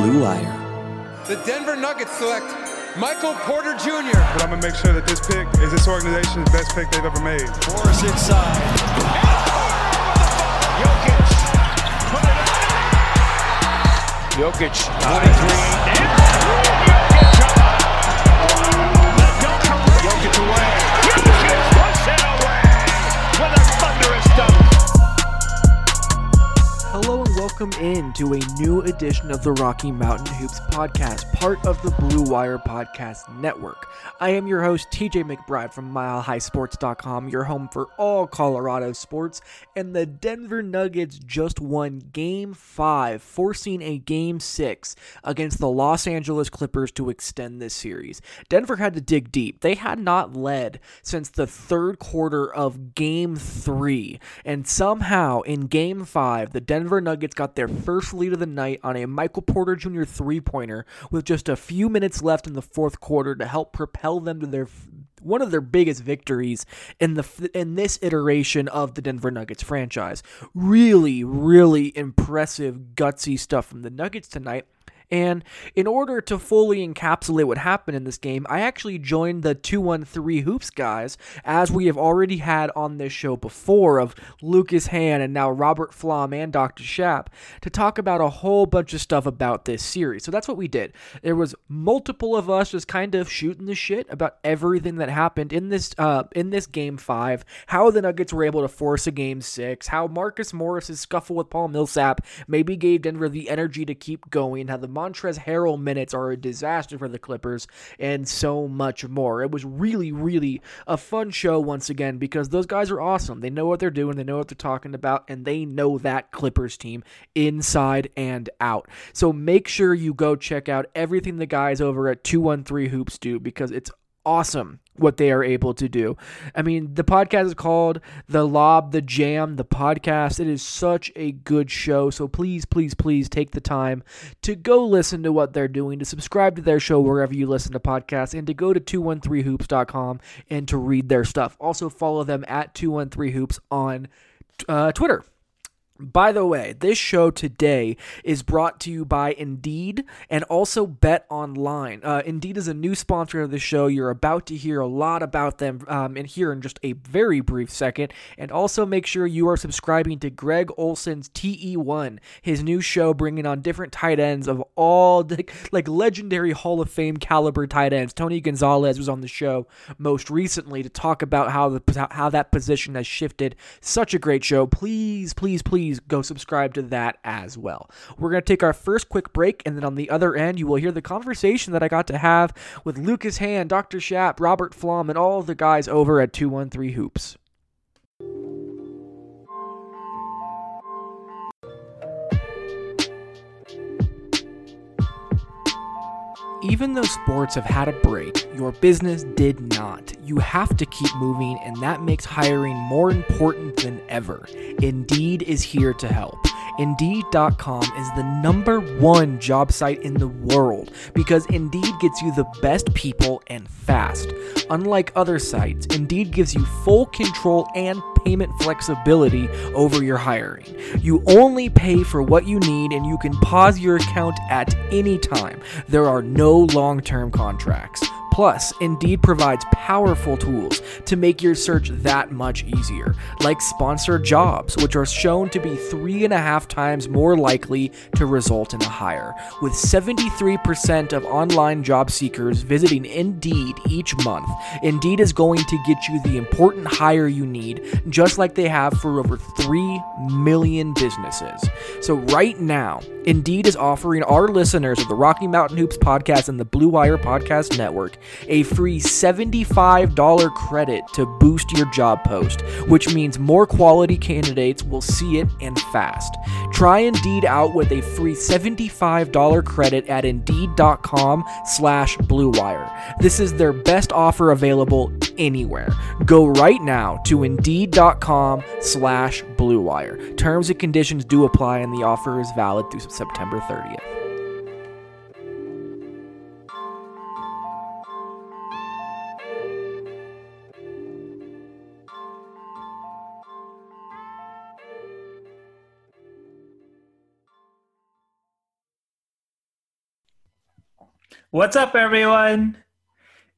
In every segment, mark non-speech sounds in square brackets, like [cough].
Blue Wire. The Denver Nuggets select Michael Porter Jr. But I'm gonna make sure that this pick is this organization's best pick they've ever made. Morris inside. Jokic, 23. Jokic away. Hello and welcome in to a new edition of the Rocky Mountain Hoops podcast, part of the Blue Wire Podcast Network. I am your host, TJ McBride from MileHighSports.com, your home for all Colorado sports, and the Denver Nuggets just won Game 5, forcing a Game 6 against the Los Angeles Clippers to extend this series. Denver had to dig deep. They had not led since the third quarter of Game 3, and somehow in Game 5, the Denver Nuggets got their first lead of the night on a Michael Porter Jr. three pointer with just a few minutes left in the fourth quarter to help propel them to their one of their biggest victories in the in this iteration of the Denver Nuggets franchise. Really, really impressive, gutsy stuff from the Nuggets tonight. And in order to fully encapsulate what happened in this game, I actually joined the 213 Hoops guys, as we have already had on this show before, of Lucas Hann and now Robert Flom and Dr. Shap, to talk about a whole bunch of stuff about this series. So that's what we did. There was multiple of us just kind of shooting the shit about everything that happened in this uh, in this game five, how the Nuggets were able to force a game six, how Marcus Morris's scuffle with Paul Millsap maybe gave Denver the energy to keep going, how the Montrezl Harrell minutes are a disaster for the Clippers, and so much more. It was really, really a fun show once again because those guys are awesome. They know what they're doing, they know what they're talking about, and they know that Clippers team inside and out. So make sure you go check out everything the guys over at 213 Hoops do because it's awesome what they are able to do. I mean, the podcast is called The Lob, The Jam, The Podcast. It is such a good show. So please, please, please take the time to go listen to what they're doing, to subscribe to their show wherever you listen to podcasts, and to go to 213hoops.com and to read their stuff. Also, follow them at 213hoops on uh, Twitter. By the way, this show today is brought to you by Indeed and also Bet Online. Uh, Indeed is a new sponsor of the show. You're about to hear a lot about them um, in here in just a very brief second. And also make sure you are subscribing to Greg Olsen's TE1, his new show bringing on different tight ends of all the, like legendary Hall of Fame caliber tight ends. Tony Gonzalez was on the show most recently to talk about how the how that position has shifted. Such a great show. Please, please, please go subscribe to that as well. We're going to take our first quick break, and then on the other end, you will hear the conversation that I got to have with Lucas Hann, Dr. Shap, Robert Flom, and all the guys over at 213 Hoops. Even though sports have had a break, your business did not. You have to keep moving, and that makes hiring more important than ever. Indeed is here to help. Indeed.com is the number one job site in the world because Indeed gets you the best people fast. Unlike other sites, Indeed gives you full control and payment flexibility over your hiring. You only pay for what you need and you can pause your account at any time. There are no long term contracts. Plus, Indeed provides powerful tools to make your search that much easier, like sponsored jobs, which are shown to be three and a half times more likely to result in a hire. With 73% of online job seekers visiting Indeed each month, Indeed is going to get you the important hire you need, just like they have for over 3 million businesses. So, right now, Indeed is offering our listeners of the Rocky Mountain Hoops podcast and the Blue Wire Podcast Network a free $75 credit to boost your job post, which means more quality candidates will see it and fast. Try Indeed out with a free $75 credit at Indeed.com slash BlueWire. This is their best offer available anywhere. Go right now to Indeed.com slash BlueWire. Terms and conditions do apply and the offer is valid through September 30th. What's up, everyone?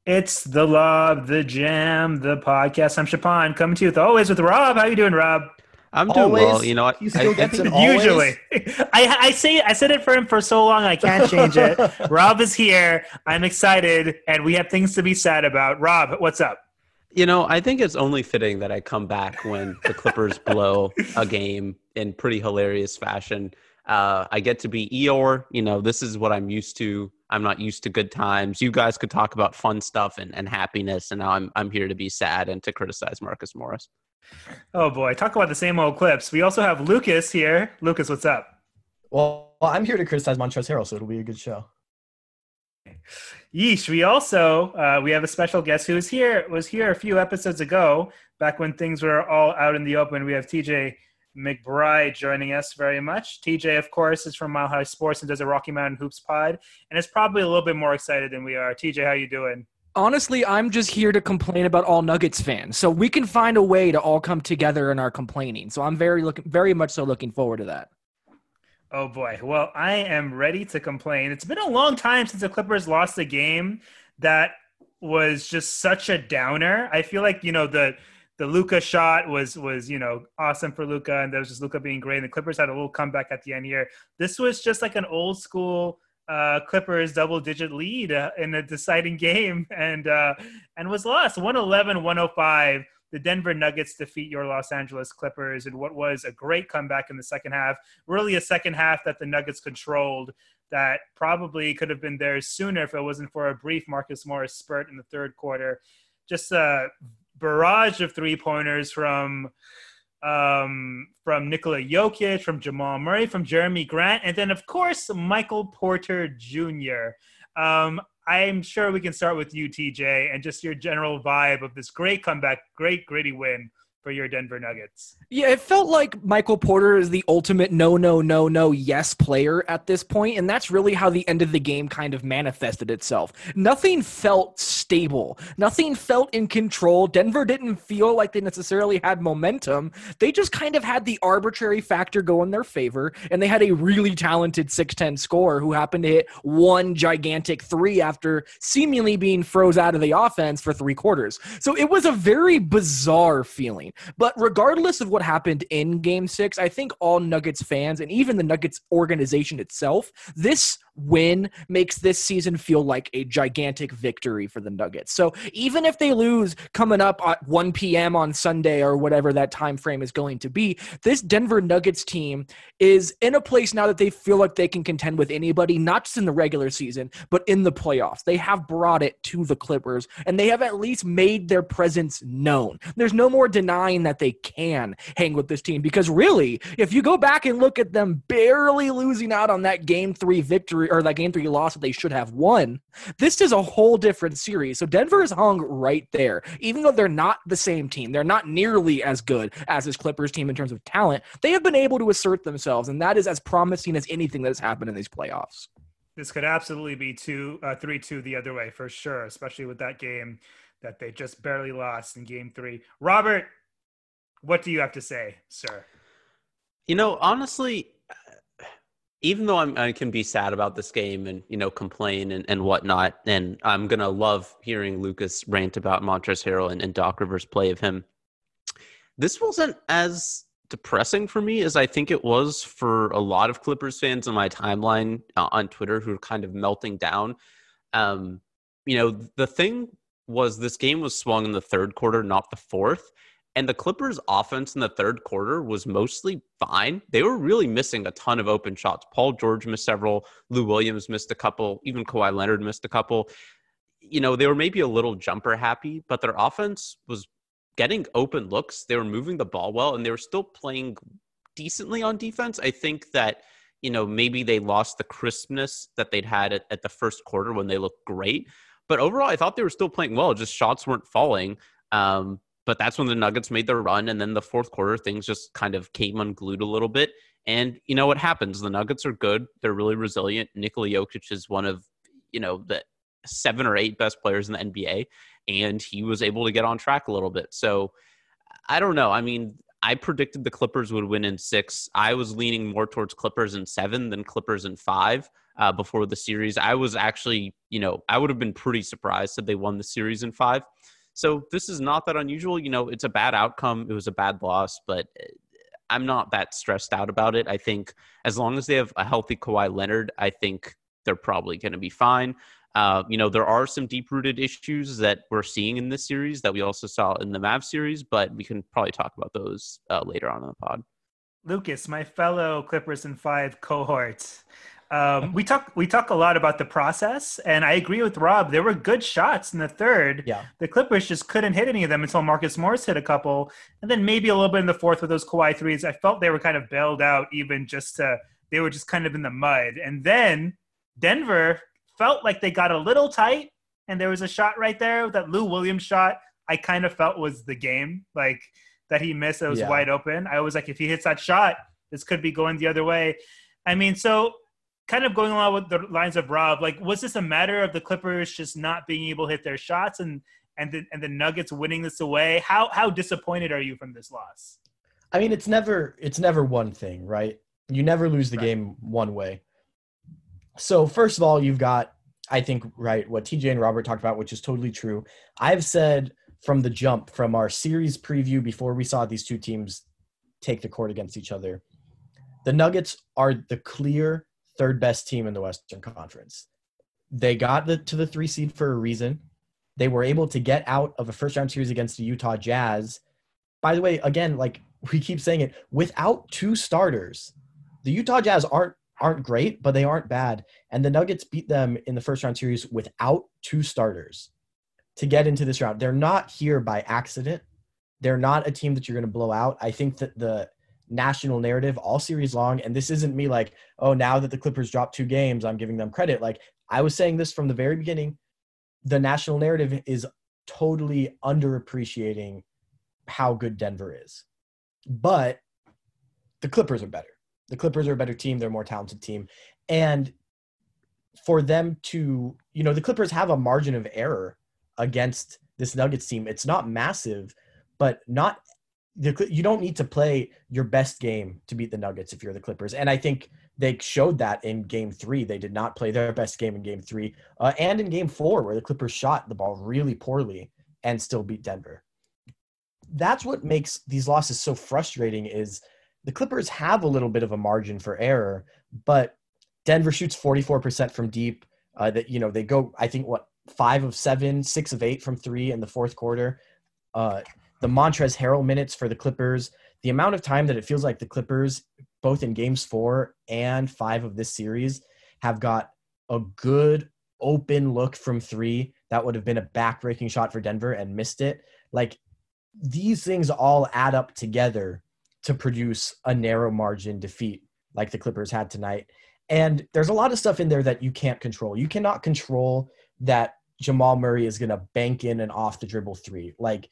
It's the Lob, the Jam, the podcast. I'm Shapan, coming to you with always with Rob. How you doing, Rob? I'm doing Always? well. You know, I, You still I, get to always? Usually, [laughs] I, I say I said it for him for so long I can't change it. [laughs] Rob is here. I'm excited, and we have things to be sad about. Rob, what's up? you know, I think it's only fitting that I come back when the Clippers [laughs] blow a game in pretty hilarious fashion. Uh, I get to be Eeyore. You know, this is what I'm used to. I'm not used to good times. You guys could talk about fun stuff and, and happiness, and now I'm I'm here to be sad and to criticize Marcus Morris. Oh boy, talk about the same old clips. We also have Lucas here. Lucas, what's up? Well, well, I'm here to criticize Montrezl Harrell, so it'll be a good show. Yeesh. We also uh, we have a special guest who was here was here a few episodes ago, back when things were all out in the open. We have TJ McBride joining us very much. TJ, of course, is from Mile High Sports and does a Rocky Mountain Hoops pod, and is probably a little bit more excited than we are. TJ, how you doing? Honestly, I'm just here to complain about all Nuggets fans. So we can find a way to all come together in our complaining. So I'm very looking very much so looking forward to that. Oh boy. Well, I am ready to complain. It's been a long time since the Clippers lost a game that was just such a downer. I feel like, you know, the the Luka shot was was, you know, awesome for Luka and there was just Luka being great and the Clippers had a little comeback at the end here. This was just like an old school uh, Clippers double digit lead uh, in a deciding game [laughs] and uh, and was lost 111 105 the Denver Nuggets defeat your Los Angeles Clippers in what was a great comeback in the second half. Really, a second half that the Nuggets controlled that probably could have been theirs sooner if it wasn't for a brief Marcus Morris spurt in the third quarter. Just a barrage of three pointers from um, from Nikola Jokic, from Jamal Murray, from Jerami Grant, and then of course Michael Porter Jr. Um, I'm sure we can start with you, TJ, and just your general vibe of this great comeback, great gritty win for your Denver Nuggets. Yeah, it felt like Michael Porter is the ultimate no, no, no, no, yes player at this point, and that's really how the end of the game kind of manifested itself. Nothing felt stable, nothing felt in control. Denver didn't feel like they necessarily had momentum. They just kind of had the arbitrary factor go in their favor, and they had a really talented 6'10 scorer who happened to hit one gigantic three after seemingly being froze out of the offense for three quarters. So it was a very bizarre feeling. But regardless of what happened in game six, I think all Nuggets fans and even the Nuggets organization itself, this win makes this season feel like a gigantic victory for the Nuggets. So even if they lose coming up at 1 p.m. on Sunday or whatever that time frame is going to be, this Denver Nuggets team is in a place now that they feel like they can contend with anybody, not just in the regular season, but in the playoffs. They have brought it to the Clippers and they have at least made their presence known. There's no more denying that they can hang with this team because really, if you go back and look at them barely losing out on that game three victory or that game three loss that they should have won, this is a whole different series. So Denver is hung right there. Even though they're not the same team, they're not nearly as good as this Clippers team in terms of talent, they have been able to assert themselves, and that is as promising as anything that has happened in these playoffs. This could absolutely be two, uh, three, two the other way for sure, especially with that game that they just barely lost in game three. Robert, what do you have to say, sir? You know, honestly, even though I'm, I can be sad about this game and you know complain and, and whatnot, and I'm gonna love hearing Lucas rant about Montrezl Harrell and, and Doc Rivers' play of him. This wasn't as depressing for me as I think it was for a lot of Clippers fans on my timeline uh, on Twitter who are kind of melting down. Um, you know, the thing was this game was swung in the third quarter, not the fourth. And the Clippers' offense in the third quarter was mostly fine. They were really missing a ton of open shots. Paul George missed several. Lou Williams missed a couple. Even Kawhi Leonard missed a couple. You know, they were maybe a little jumper happy, but their offense was getting open looks. They were moving the ball well, and they were still playing decently on defense. I think that you know maybe they lost the crispness that they'd had at, at the first quarter when they looked great. But overall, I thought they were still playing well. Just shots weren't falling. Um, but that's when the Nuggets made their run, and then the fourth quarter things just kind of came unglued a little bit. And you know what happens? The Nuggets are good. They're really resilient. Nikola Jokic is one of you know the seven or eight best players in the NBA, and he was able to get on track a little bit. So I don't know. I mean, I predicted the Clippers would win in six. I was leaning more towards Clippers in seven than Clippers in five uh, before the series. I was actually, you know, I would have been pretty surprised if they won the series in five. So this is not that unusual. You know, it's a bad outcome. It was a bad loss, but uh, I'm not that stressed out about it. I think as long as they have a healthy Kawhi Leonard, I think they're probably going to be fine. Uh, you know, there are some deep rooted issues that we're seeing in this series that we also saw in the Mav series, but we can probably talk about those uh, later on in the pod. Lucas, my fellow Clippers and five cohorts. Um, we talk we talk a lot about the process, and I agree with Rob. There were good shots in the third. Yeah. The Clippers just couldn't hit any of them until Marcus Morris hit a couple, and then maybe a little bit in the fourth with those Kawhi threes. I felt they were kind of bailed out, even just to they were just kind of in the mud. And then Denver felt like they got a little tight, and there was a shot right there that Lou Williams shot. I kind of felt was the game, like that he missed. It was Yeah. wide open. I was like, if he hits that shot, this could be going the other way. I mean, so kind of going along with the lines of Rob, like, was this a matter of the Clippers just not being able to hit their shots and and the and the Nuggets winning this away? How how disappointed are you from this loss? I mean, it's never it's never one thing, right? You never lose the Right. game one way. So first of all, you've got I think right what TJ and Robert talked about, which is totally true. I've said from the jump, from our series preview before we saw these two teams take the court against each other, the Nuggets are the clear third best team in the Western Conference. They got the, to the three seed for a reason. They were able to get out of a first round series against the Utah Jazz. By the way, again, like we keep saying it, without two starters, the Utah Jazz aren't aren't great, but they aren't bad. And the Nuggets beat them in the first round series without two starters to get into this round. They're not here by accident. They're not a team that you're going to blow out. I think that the national narrative all series long, and this isn't me like, oh, now that the Clippers dropped two games, I'm giving them credit. Like I was saying this from the very beginning. The national narrative is totally underappreciating how good Denver is. But the Clippers are better. The Clippers are a better team. They're a more talented team. And for them to, you know, the Clippers have a margin of error against this Nuggets team. It's not massive, but not you don't need to play your best game to beat the Nuggets if you're the Clippers. And I think they showed that in game three. They did not play their best game in game three uh, and in game four, where the Clippers shot the ball really poorly and still beat Denver. That's what makes these losses so frustrating is the Clippers have a little bit of a margin for error, but Denver shoots 44% from deep. Uh, that you know they go, I think what five of seven, six of eight from three in the fourth quarter. Uh, the Montrezl Harrell minutes for the Clippers, the amount of time that it feels like the Clippers, both in games four and five of this series, have got a good open look from three that would have been a backbreaking shot for Denver and missed it. Like these things all add up together to produce a narrow margin defeat like the Clippers had tonight. And there's a lot of stuff in there that you can't control. You cannot control that Jamal Murray is going to bank in and off the dribble three. Like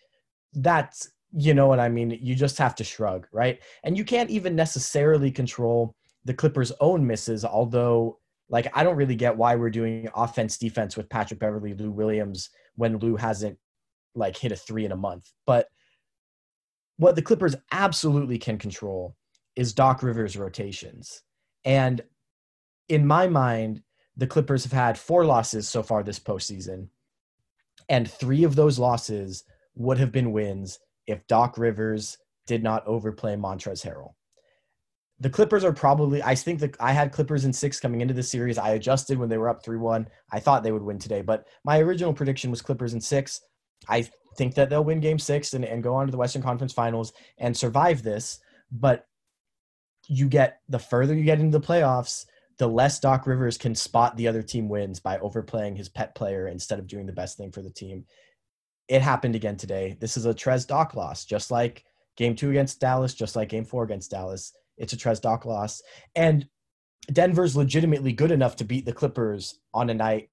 that's, you know what I mean? You just have to shrug, right? And you can't even necessarily control the Clippers' own misses, although, like, I don't really get why we're doing offense defense with Patrick Beverley, Lou Williams, when Lou hasn't, like, hit a three in a month. But what the Clippers absolutely can control is Doc Rivers' rotations. And in my mind, the Clippers have had four losses so far this postseason, and three of those losses would have been wins if Doc Rivers did not overplay Montrezl Harrell. The Clippers are probably, I think that I had Clippers in six coming into the series. I adjusted when they were up 3 1. I thought they would win today, but my original prediction was Clippers in six. I think that they'll win game six and, and go on to the Western Conference Finals and survive this. But you get the further you get into the playoffs, the less Doc Rivers can spot the other team wins by overplaying his pet player instead of doing the best thing for the team. It happened again today. This is a Trez Doc loss, just like game two against Dallas, just like game four against Dallas. It's a Trez Doc loss. And Denver's legitimately good enough to beat the Clippers on a night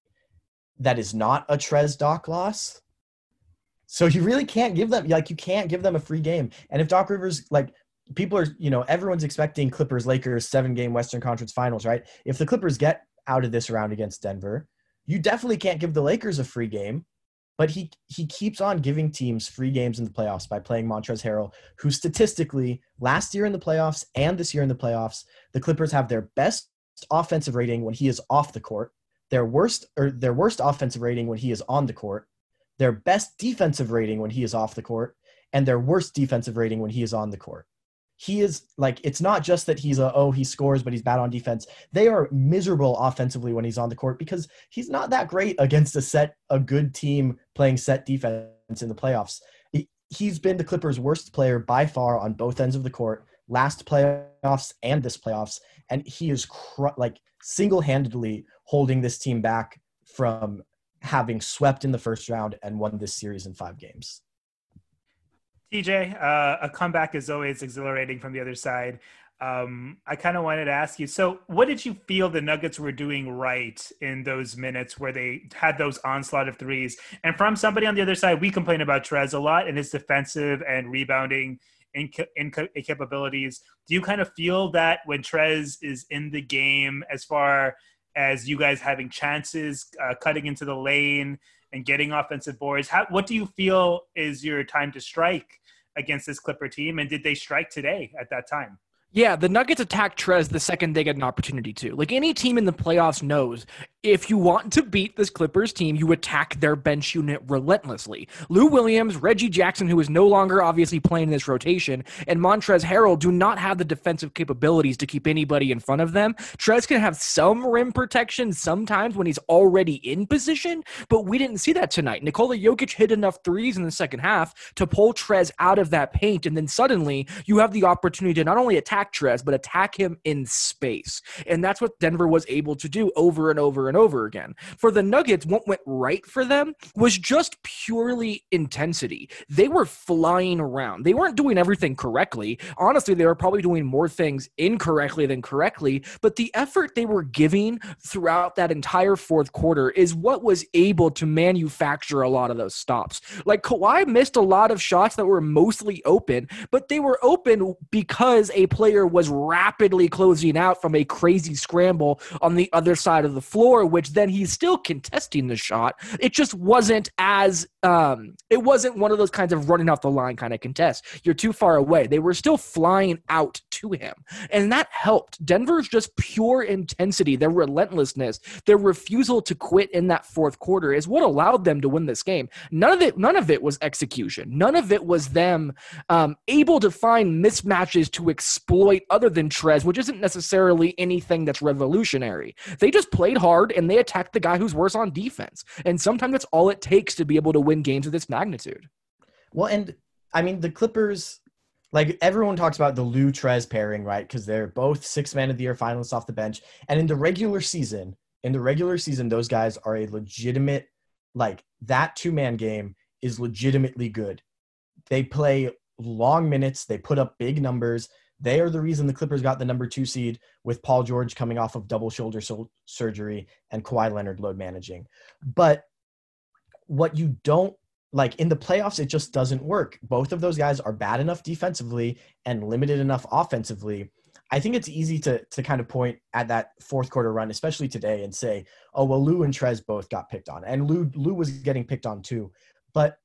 that is not a Trez Doc loss. So you really can't give them like you can't give them a free game. And if Doc Rivers like people are, you know, everyone's expecting Clippers Lakers seven game Western Conference Finals, right? If the Clippers get out of this round against Denver, you definitely can't give the Lakers a free game. But he he keeps on giving teams free games in the playoffs by playing Montrezl Harrell, who statistically last year in the playoffs and this year in the playoffs, the Clippers have their best offensive rating when he is off the court, their worst or their worst offensive rating when he is on the court, their best defensive rating when he is off the court, and their worst defensive rating when he is on the court. He is like it's not just that he's a oh he scores but he's bad on defense. They are miserable offensively when he's on the court because he's not that great against a set a good team playing set defense in the playoffs. He's been the Clippers' worst player by far on both ends of the court, last playoffs and this playoffs, and he is cr- like single-handedly holding this team back from having swept in the first round and won this series in five games. TJ, uh, a comeback is always exhilarating from the other side. Um, I kind of wanted to ask you so, what did you feel the Nuggets were doing right in those minutes where they had those onslaught of threes? And from somebody on the other side, we complain about Trez a lot and his defensive and rebounding incapabilities. Do you kind of feel that when Trez is in the game, as far as you guys having chances, uh, cutting into the lane and getting offensive boards. How, what do you feel is your time to strike against this Clipper team? And did they strike today at that time? Yeah, the Nuggets attack Trez the second they get an opportunity to. Like any team in the playoffs knows, if you want to beat this Clippers team, you attack their bench unit relentlessly. Lou Williams, Reggie Jackson, who is no longer obviously playing in this rotation, and Montrezl Harrell do not have the defensive capabilities to keep anybody in front of them. Trez can have some rim protection sometimes when he's already in position, but we didn't see that tonight. Nikola Jokic hit enough threes in the second half to pull Trez out of that paint, and then suddenly you have the opportunity to not only attack Trez, but attack him in space. And that's what Denver was able to do over and over and over again. For the Nuggets, what went right for them was just purely intensity. They were flying around. They weren't doing everything correctly. Honestly, they were probably doing more things incorrectly than correctly, but the effort they were giving throughout that entire fourth quarter is what was able to manufacture a lot of those stops. Like Kawhi missed a lot of shots that were mostly open, but they were open because a player was rapidly closing out from a crazy scramble on the other side of the floor, which then he's still contesting the shot. It just wasn't as um, it wasn't one of those kinds of running off the line kind of contests. You're too far away. They were still flying out to him, and that helped. Denver's just pure intensity, their relentlessness, their refusal to quit in that fourth quarter is what allowed them to win this game. None of it, none of it was execution. None of it was them um, able to find mismatches to exploit other than Trez, which isn't necessarily anything that's revolutionary. They just played hard and they attacked the guy who's worse on defense. And sometimes that's all it takes to be able to win games of this magnitude. Well, and I mean, the Clippers, like everyone talks about the Lou Trez pairing, right? Because they're both six man of the year finalists off the bench. And in the regular season, in the regular season, those guys are a legitimate, like that two man game is legitimately good. They play long minutes, they put up big numbers. They are the reason the Clippers got the number two seed with Paul George coming off of double shoulder surgery and Kawhi Leonard load managing. But what you don't like in the playoffs, it just doesn't work. Both of those guys are bad enough defensively and limited enough offensively. I think it's easy to to kind of point at that fourth quarter run, especially today, and say, "Oh well, Lou and Trez both got picked on, and Lou Lou was getting picked on too." But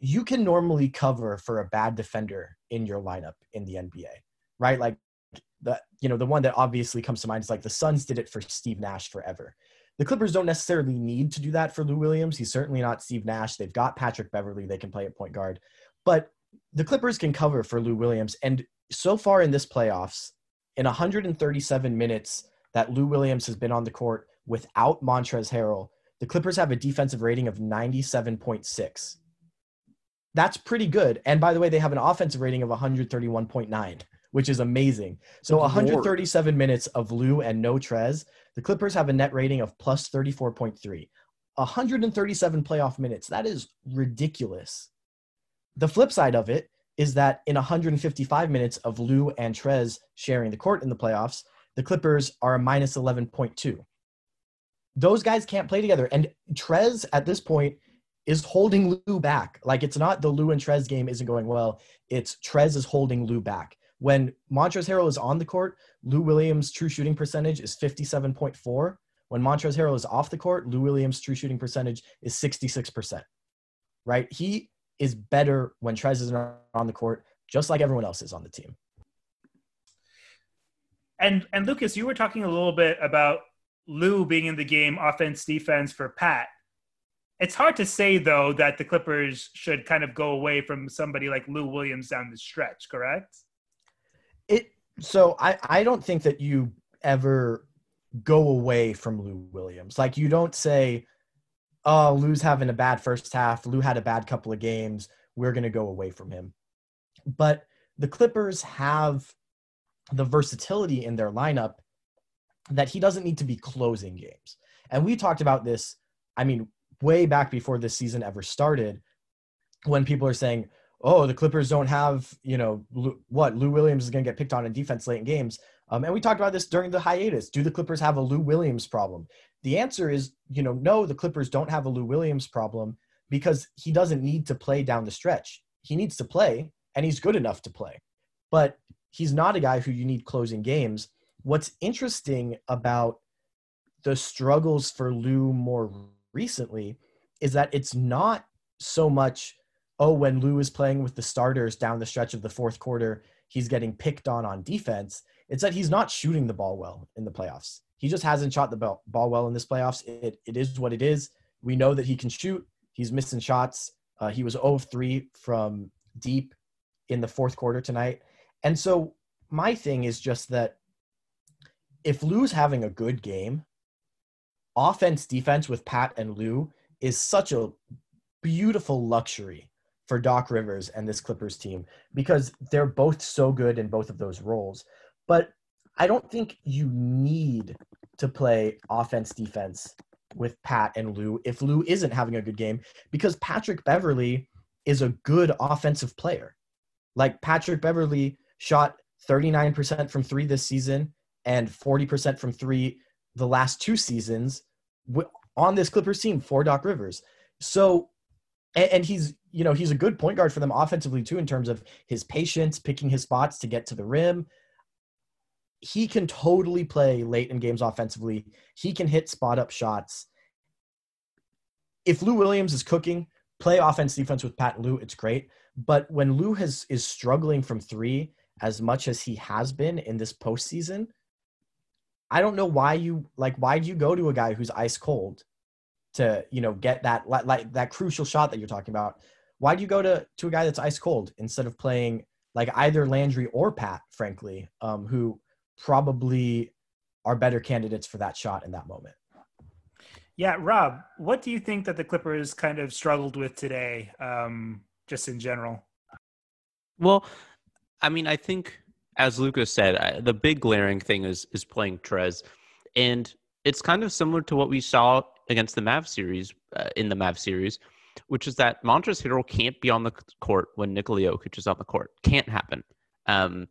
you can normally cover for a bad defender in your lineup in the NBA right? Like the you know the one that obviously comes to mind is like the Suns did it for Steve Nash forever. The Clippers don't necessarily need to do that for Lou Williams. He's certainly not Steve Nash. They've got Patrick Beverley. They can play at point guard, but the Clippers can cover for Lou Williams. And so far in this playoffs, in 137 minutes that Lou Williams has been on the court without Montrezl Harrell, the Clippers have a defensive rating of 97.6. That's pretty good. And by the way, they have an offensive rating of 131.9, which is amazing. So 137 minutes of Lou and no Trez. The Clippers have a net rating of plus 34.3. 137 playoff minutes. That is ridiculous. The flip side of it is that in 155 minutes of Lou and Trez sharing the court in the playoffs, the Clippers are a minus 11.2. Those guys can't play together. And Trez at this point is holding Lou back. Like it's not the Lou and Trez game isn't going well. It's Trez is holding Lou back. When Montrezl Harrell is on the court, Lou Williams' true shooting percentage is 57.4. When Montrezl Harrell is off the court, Lou Williams' true shooting percentage is 66%. Right? He is better when Trez is on the court, just like everyone else is on the team. And and Lucas, you were talking a little bit about Lou being in the game, offense, defense for Pat. It's hard to say though that the Clippers should kind of go away from somebody like Lou Williams down the stretch, correct? So I I don't think that you ever go away from Lou Williams. Like you don't say, "Oh, Lou's having a bad first half. Lou had a bad couple of games. We're going to go away from him." But the Clippers have the versatility in their lineup that he doesn't need to be closing games. And we talked about this, I mean, way back before this season ever started when people are saying, "Oh, the Clippers don't have, you know, Lou, what Lou Williams is going to get picked on in defense late in games." Um, and we talked about this during the hiatus. Do the Clippers have a Lou Williams problem? The answer is, you know, no, the Clippers don't have a Lou Williams problem because he doesn't need to play down the stretch. He needs to play, and he's good enough to play. But he's not a guy who you need closing games. What's interesting about the struggles for Lou more recently is that it's not so much, oh, when Lou is playing with the starters down the stretch of the fourth quarter, he's getting picked on on defense. It's that he's not shooting the ball well in the playoffs. He just hasn't shot the ball, well in this playoffs. It, it is what it is. We know that he can shoot. He's missing shots. Uh, he was 0 3 from deep in the fourth quarter tonight. And so my thing is just that if Lou's having a good game, offense defense with Pat and Lou is such a beautiful luxury for Doc Rivers and this Clippers team because they're both so good in both of those roles. But I don't think you need to play offense defense with Pat and Lou if Lou isn't having a good game because Patrick Beverley is a good offensive player. Like Patrick Beverley shot 39% from three this season and 40% from three the last two seasons on this Clippers team for Doc Rivers. So, and, and, he's, you know, he's a good point guard for them offensively too, in terms of his patience, picking his spots to get to the rim. He can totally play late in games offensively. He can hit spot up shots. If Lou Williams is cooking, play offense defense with Pat Lou, it's great. But when Lou has is struggling from three as much as he has been in this postseason, I don't know why you like why do you go to a guy who's ice cold to you know get that like, like that crucial shot that you're talking about? Why do you go to to a guy that's ice cold instead of playing like either Landry or Pat, frankly, um, who probably are better candidates for that shot in that moment? Yeah, Rob, what do you think that the Clippers kind of struggled with today, um, just in general? Well, I mean, I think as Lucas said, I, the big glaring thing is is playing Trez, and it's kind of similar to what we saw against the Mav series uh, in the Mav series, which is that Montrezl Harrell can't be on the court when Nikola Jokic is on the court. Can't happen. Um,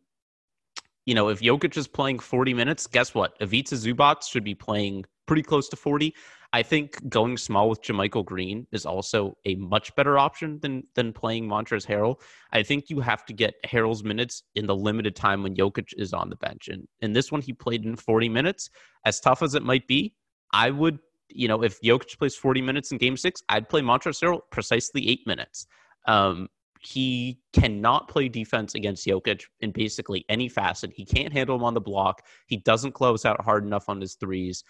you know, if Jokic is playing 40 minutes, guess what? Ivica Zubac should be playing pretty close to 40. I think going small with JaMychal Green is also a much better option than than playing Montrezl Harrell. I think you have to get Harrell's minutes in the limited time when Jokic is on the bench. And in this one, he played in 40 minutes. As tough as it might be, I would, you know, if Jokic plays 40 minutes in game six, I'd play Montrezl Harrell precisely eight minutes. Um, he cannot play defense against Jokic in basically any facet. He can't handle him on the block. He doesn't close out hard enough on his threes.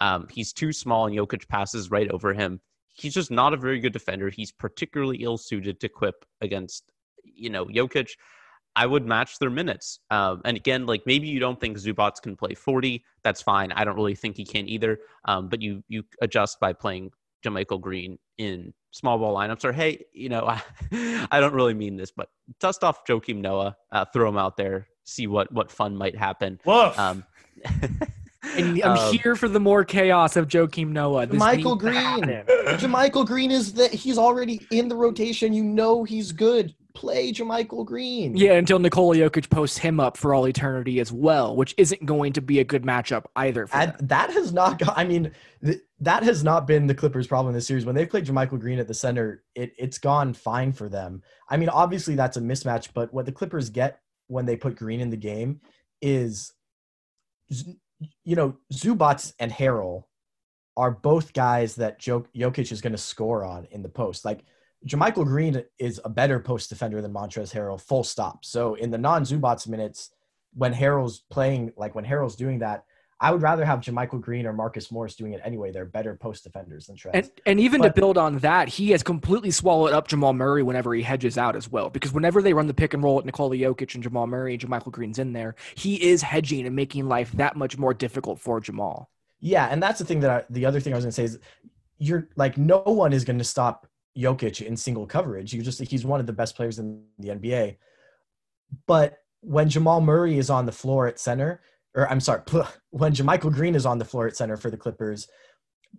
Um, he's too small, and Jokic passes right over him. He's just not a very good defender. He's particularly ill suited to quip against, you know, Jokic. I would match their minutes. Um, and again, like maybe you don't think Zubac can play 40. That's fine. I don't really think he can either. Um, but you you adjust by playing JaMychal Green in small ball lineups, or hey, you know, [laughs] I, I don't really mean this, but dust off Joakim Noah, uh, throw him out there, see what what fun might happen. Woof. Um, [laughs] And I'm [laughs] Um, here for the more chaos of Joakim Noah. This Michael Green. happen. JaMychal Green is that he's already in the rotation. You know he's good. Play JaMychal Green. Yeah, until Nikola Jokic posts him up for all eternity as well, which isn't going to be a good matchup either. For that has not got, I mean, th- that has not been the Clippers' problem in this series. When they've played JaMychal Green at the center, it, it's gone fine for them. I mean, obviously that's a mismatch, but what the Clippers get when they put Green in the game is, you know, Zubac and Harrell are both guys that Jok- Jokic is going to score on in the post. Like, JaMychal Green is a better post defender than Montrezl Harrell, full stop. So in the non-Zubac minutes, when Harrell's playing, like when Harrell's doing that, I would rather have JaMychal Green or Marcus Morris doing it anyway. They're better post defenders than Trez. And and even But- to build on that, he has completely swallowed up Jamal Murray whenever he hedges out as well. Because whenever they run the pick and roll at Nikola Jokic and Jamal Murray and Michael Green's in there, he is hedging and making life that much more difficult for Jamal. yeah, and that's the thing that I, the other thing I was going to say is you're like no one is going to stop Jokic in single coverage. You just he's one of the best players in the NBA. But when Jamal Murray is on the floor at center, or I'm sorry, [laughs] when JaMychal Green is on the floor at center for the Clippers,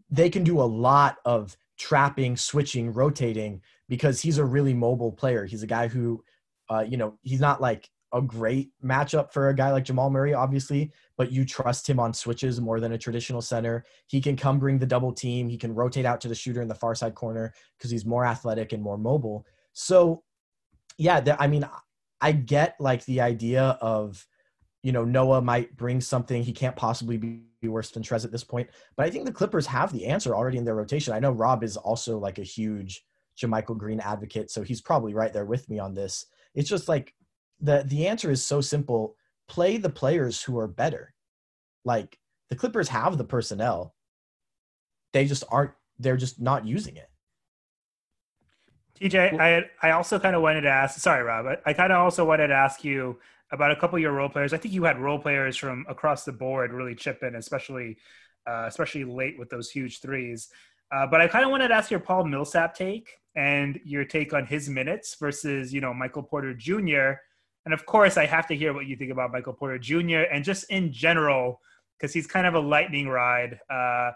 they can do a lot of trapping, switching, rotating because he's a really mobile player. He's a guy who, uh, you know, he's not like a great matchup for a guy like Jamal Murray, obviously, but you trust him on switches more than a traditional center. He can come bring the double team. He can rotate out to the shooter in the far side corner because he's more athletic and more mobile. So, yeah, I mean, I get like the idea of, you know, Noah might bring something. He can't possibly be worse than Trez at this point. But I think the Clippers have the answer already in their rotation. I know Rob is also like a huge JaMychal Green advocate, so he's probably right there with me on this. It's just like the the answer is so simple. Play the players who are better. Like the Clippers have the personnel. They just aren't they're just not using it. TJ, I I also kind of wanted to ask. Sorry, Rob. I, I kind of also wanted to ask you about a couple of your role players. I think you had role players from across the board really chip in, especially uh, especially late with those huge threes. Uh, but I kind of wanted to ask your Paul Millsap take and your take on his minutes versus you know Michael Porter Jr. And of course, I have to hear what you think about Michael Porter Jr. and just in general because he's kind of a lightning ride. Uh,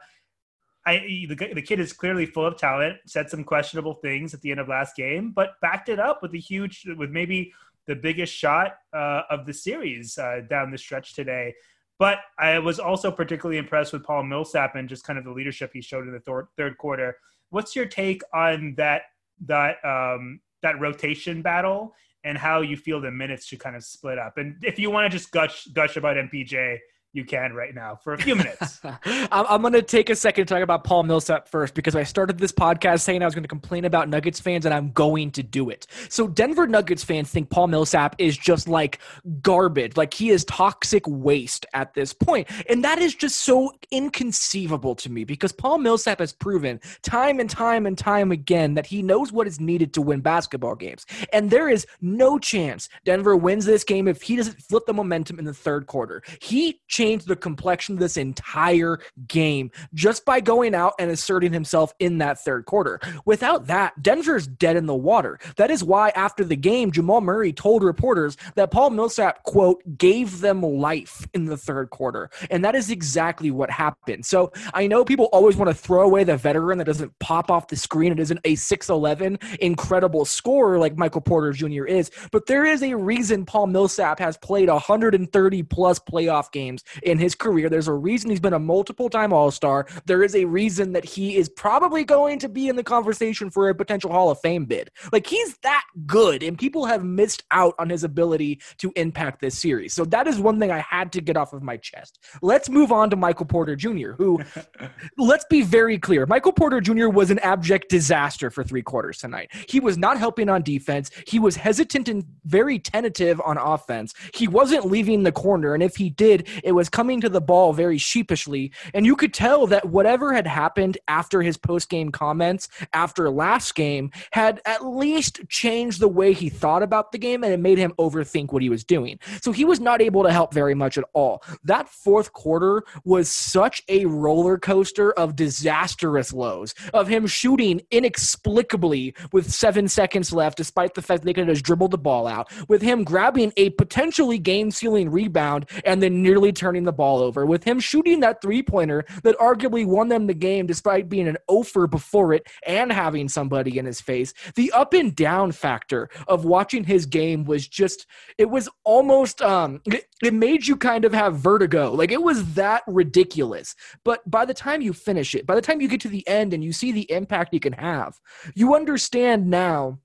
I the, the kid is clearly full of talent. Said some questionable things at the end of last game, but backed it up with a huge, with maybe the biggest shot uh, of the series uh, down the stretch today. But I was also particularly impressed with Paul Millsap and just kind of the leadership he showed in the thir- third quarter. What's your take on that that um, that rotation battle and how you feel the minutes should kind of split up? And if you want to just gush gush about MPJ, you can right now for a few minutes. [laughs] I'm, going to take a second to talk about Paul Millsap first because I started this podcast saying I was going to complain about Nuggets fans and I'm going to do it. So, Denver Nuggets fans think Paul Millsap is just like garbage, like he is toxic waste at this point. And that is just so inconceivable to me because Paul Millsap has proven time and time and time again that he knows what is needed to win basketball games. And there is no chance Denver wins this game if he doesn't flip the momentum in the third quarter. He changed the complexion of this entire game just by going out and asserting himself in that third quarter. Without that, Denver's dead in the water. That is why after the game, Jamal Murray told reporters that Paul Millsap, quote, gave them life in the third quarter. And that is exactly what happened. So I know people always want to throw away the veteran that doesn't pop off the screen. It isn't a 6'11 incredible scorer like Michael Porter Jr. is, but there is a reason Paul Millsap has played 130 plus playoff games in his career. There's a reason he's been a multiple time All Star. There is a reason that he is probably going to be in the conversation for a potential Hall of Fame bid. Like he's that good, and people have missed out on his ability to impact this series. So that is one thing I had to get off of my chest. Let's move on to Michael Porter Jr., who, [laughs] let's be very clear, Michael Porter Jr. was an abject disaster for three quarters tonight. He was not helping on defense. He was hesitant and very tentative on offense. He wasn't leaving the corner, and if he did, it was was coming to the ball very sheepishly, and you could tell that whatever had happened after his post game comments after last game had at least changed the way he thought about the game, and it made him overthink what he was doing. So he was not able to help very much at all. That fourth quarter was such a roller coaster of disastrous lows, of him shooting inexplicably with seven seconds left, despite the fact that they could have just dribbled the ball out, with him grabbing a potentially game sealing rebound and then nearly turning the ball over, with him shooting that three pointer that arguably won them the game despite being an offer before it and having somebody in his face. The up and down factor of watching his game was just, it was almost, um, it, it made you kind of have vertigo. Like it was that ridiculous. But by the time you finish it, by the time you get to the end and you see the impact he can have, you understand now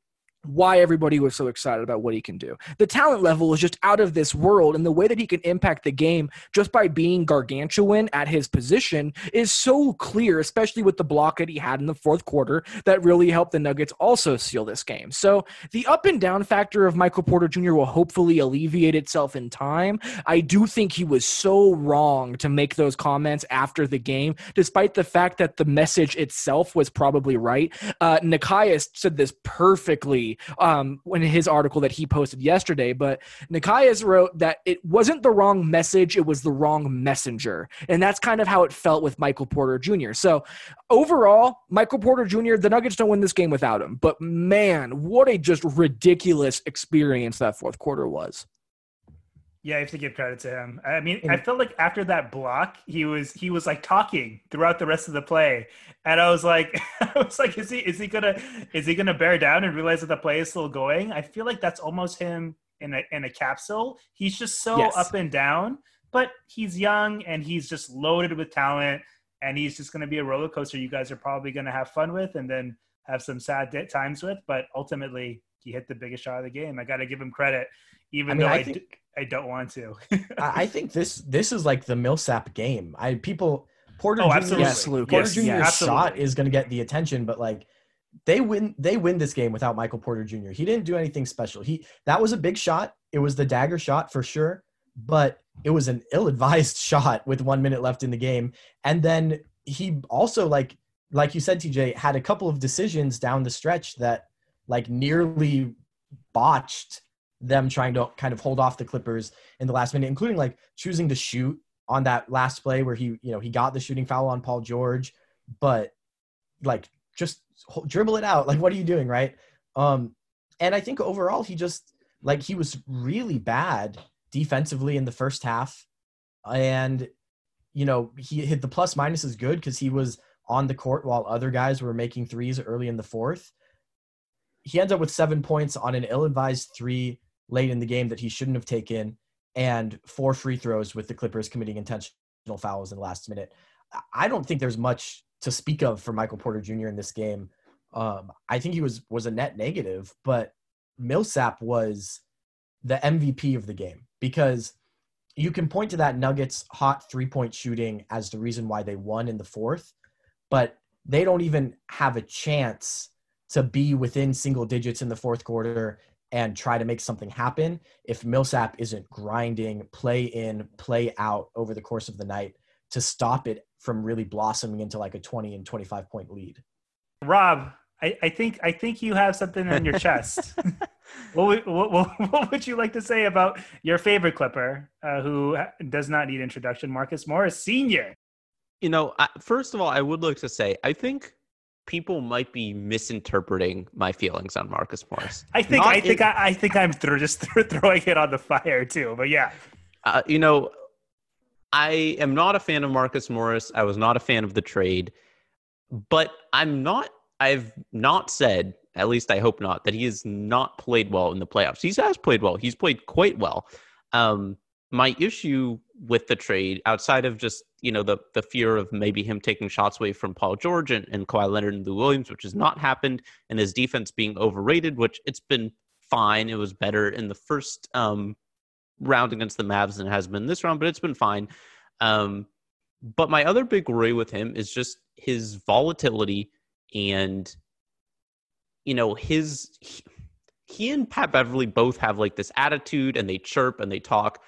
why everybody was so excited about what he can do. The talent level is just out of this world, and the way that he can impact the game just by being gargantuan at his position is so clear, especially with the block that he had in the fourth quarter that really helped the Nuggets also seal this game. So the up and down factor of Michael Porter Jr. will hopefully alleviate itself in time. I do think he was so wrong to make those comments after the game, despite the fact that the message itself was probably right. Uh, Nekias said this perfectly um, in his article that he posted yesterday. But Nekias wrote that it wasn't the wrong message, it was the wrong messenger. And that's kind of how it felt with Michael Porter Jr. So overall, Michael Porter Jr., the Nuggets don't win this game without him. But man, what a just ridiculous experience that fourth quarter was. Yeah, I have to give credit to him. I mean, I felt like after that block, he was he was like talking throughout the rest of the play, and I was like, [laughs] I was like, is he is he gonna is he gonna bear down and realize that the play is still going? I feel like that's almost him in a in a capsule. He's just so yes. up and down, but he's young and he's just loaded with talent, and he's just gonna be a roller coaster. You guys are probably gonna have fun with, and then have some sad times with. But ultimately, he hit the biggest shot of the game. I got to give him credit, even I mean, though I, I think- d- I don't want to. [laughs] I think this this is like the Millsap game. I people Porter oh, Jr. Absolutely. Yes, Porter yes, Jr.'s yes. shot is going to get the attention, but like they win they win this game without Michael Porter Jr. He didn't do anything special. He that was a big shot. It was the dagger shot for sure, but it was an ill-advised [laughs] shot with 1 minute left in the game. And then he also like like you said TJ had a couple of decisions down the stretch that like nearly botched them trying to kind of hold off the Clippers in the last minute, including like choosing to shoot on that last play where he, you know, he got the shooting foul on Paul George, but like just dribble it out. [laughs] Like, what are you doing, right? Um, and I think overall he just like he was really bad defensively in the first half, and you know he hit the plus minus is good because he was on the court while other guys were making threes early in the fourth. He ends up with seven points on an ill-advised three late in the game that he shouldn't have taken, and four free throws with the Clippers committing intentional fouls in the last minute. I don't think there's much to speak of for Michael Porter Jr. in this game. Um, I think he was was a net negative, but Millsap was the MVP of the game because you can point to that Nuggets hot three point shooting as the reason why they won in the fourth, but they don't even have a chance to be within single digits in the fourth quarter and try to make something happen if Millsap isn't grinding play in, play out over the course of the night to stop it from really blossoming into like a 20 and 25 point lead. Rob, I, I think I think you have something on your chest. [laughs] what, what, what, what, would you like to say about your favorite Clipper, uh, who does not need introduction, Marcus Morris Senior? You know, I, first of all, I would like to say I think people might be misinterpreting my feelings on Marcus Morris. I think Not I think in, I, I, think I'm th- just [laughs] throwing it on the fire too. But yeah, uh, you know, I am not a fan of Marcus Morris. I was not a fan of the trade, but I'm not. I've not said, at least I hope not, that he has not played well in the playoffs. He has played well. He's played quite well. Um, my issue with the trade, outside of just you know the the fear of maybe him taking shots away from Paul George and, and Kawhi Leonard and Lou Williams, which has not happened, and his defense being overrated, which it's been fine. It was better in the first um, round against the Mavs than it has been this round, but it's been fine. Um, but my other big worry with him is just his volatility and you know his he, he and Pat Beverley both have like this attitude and they chirp and they talk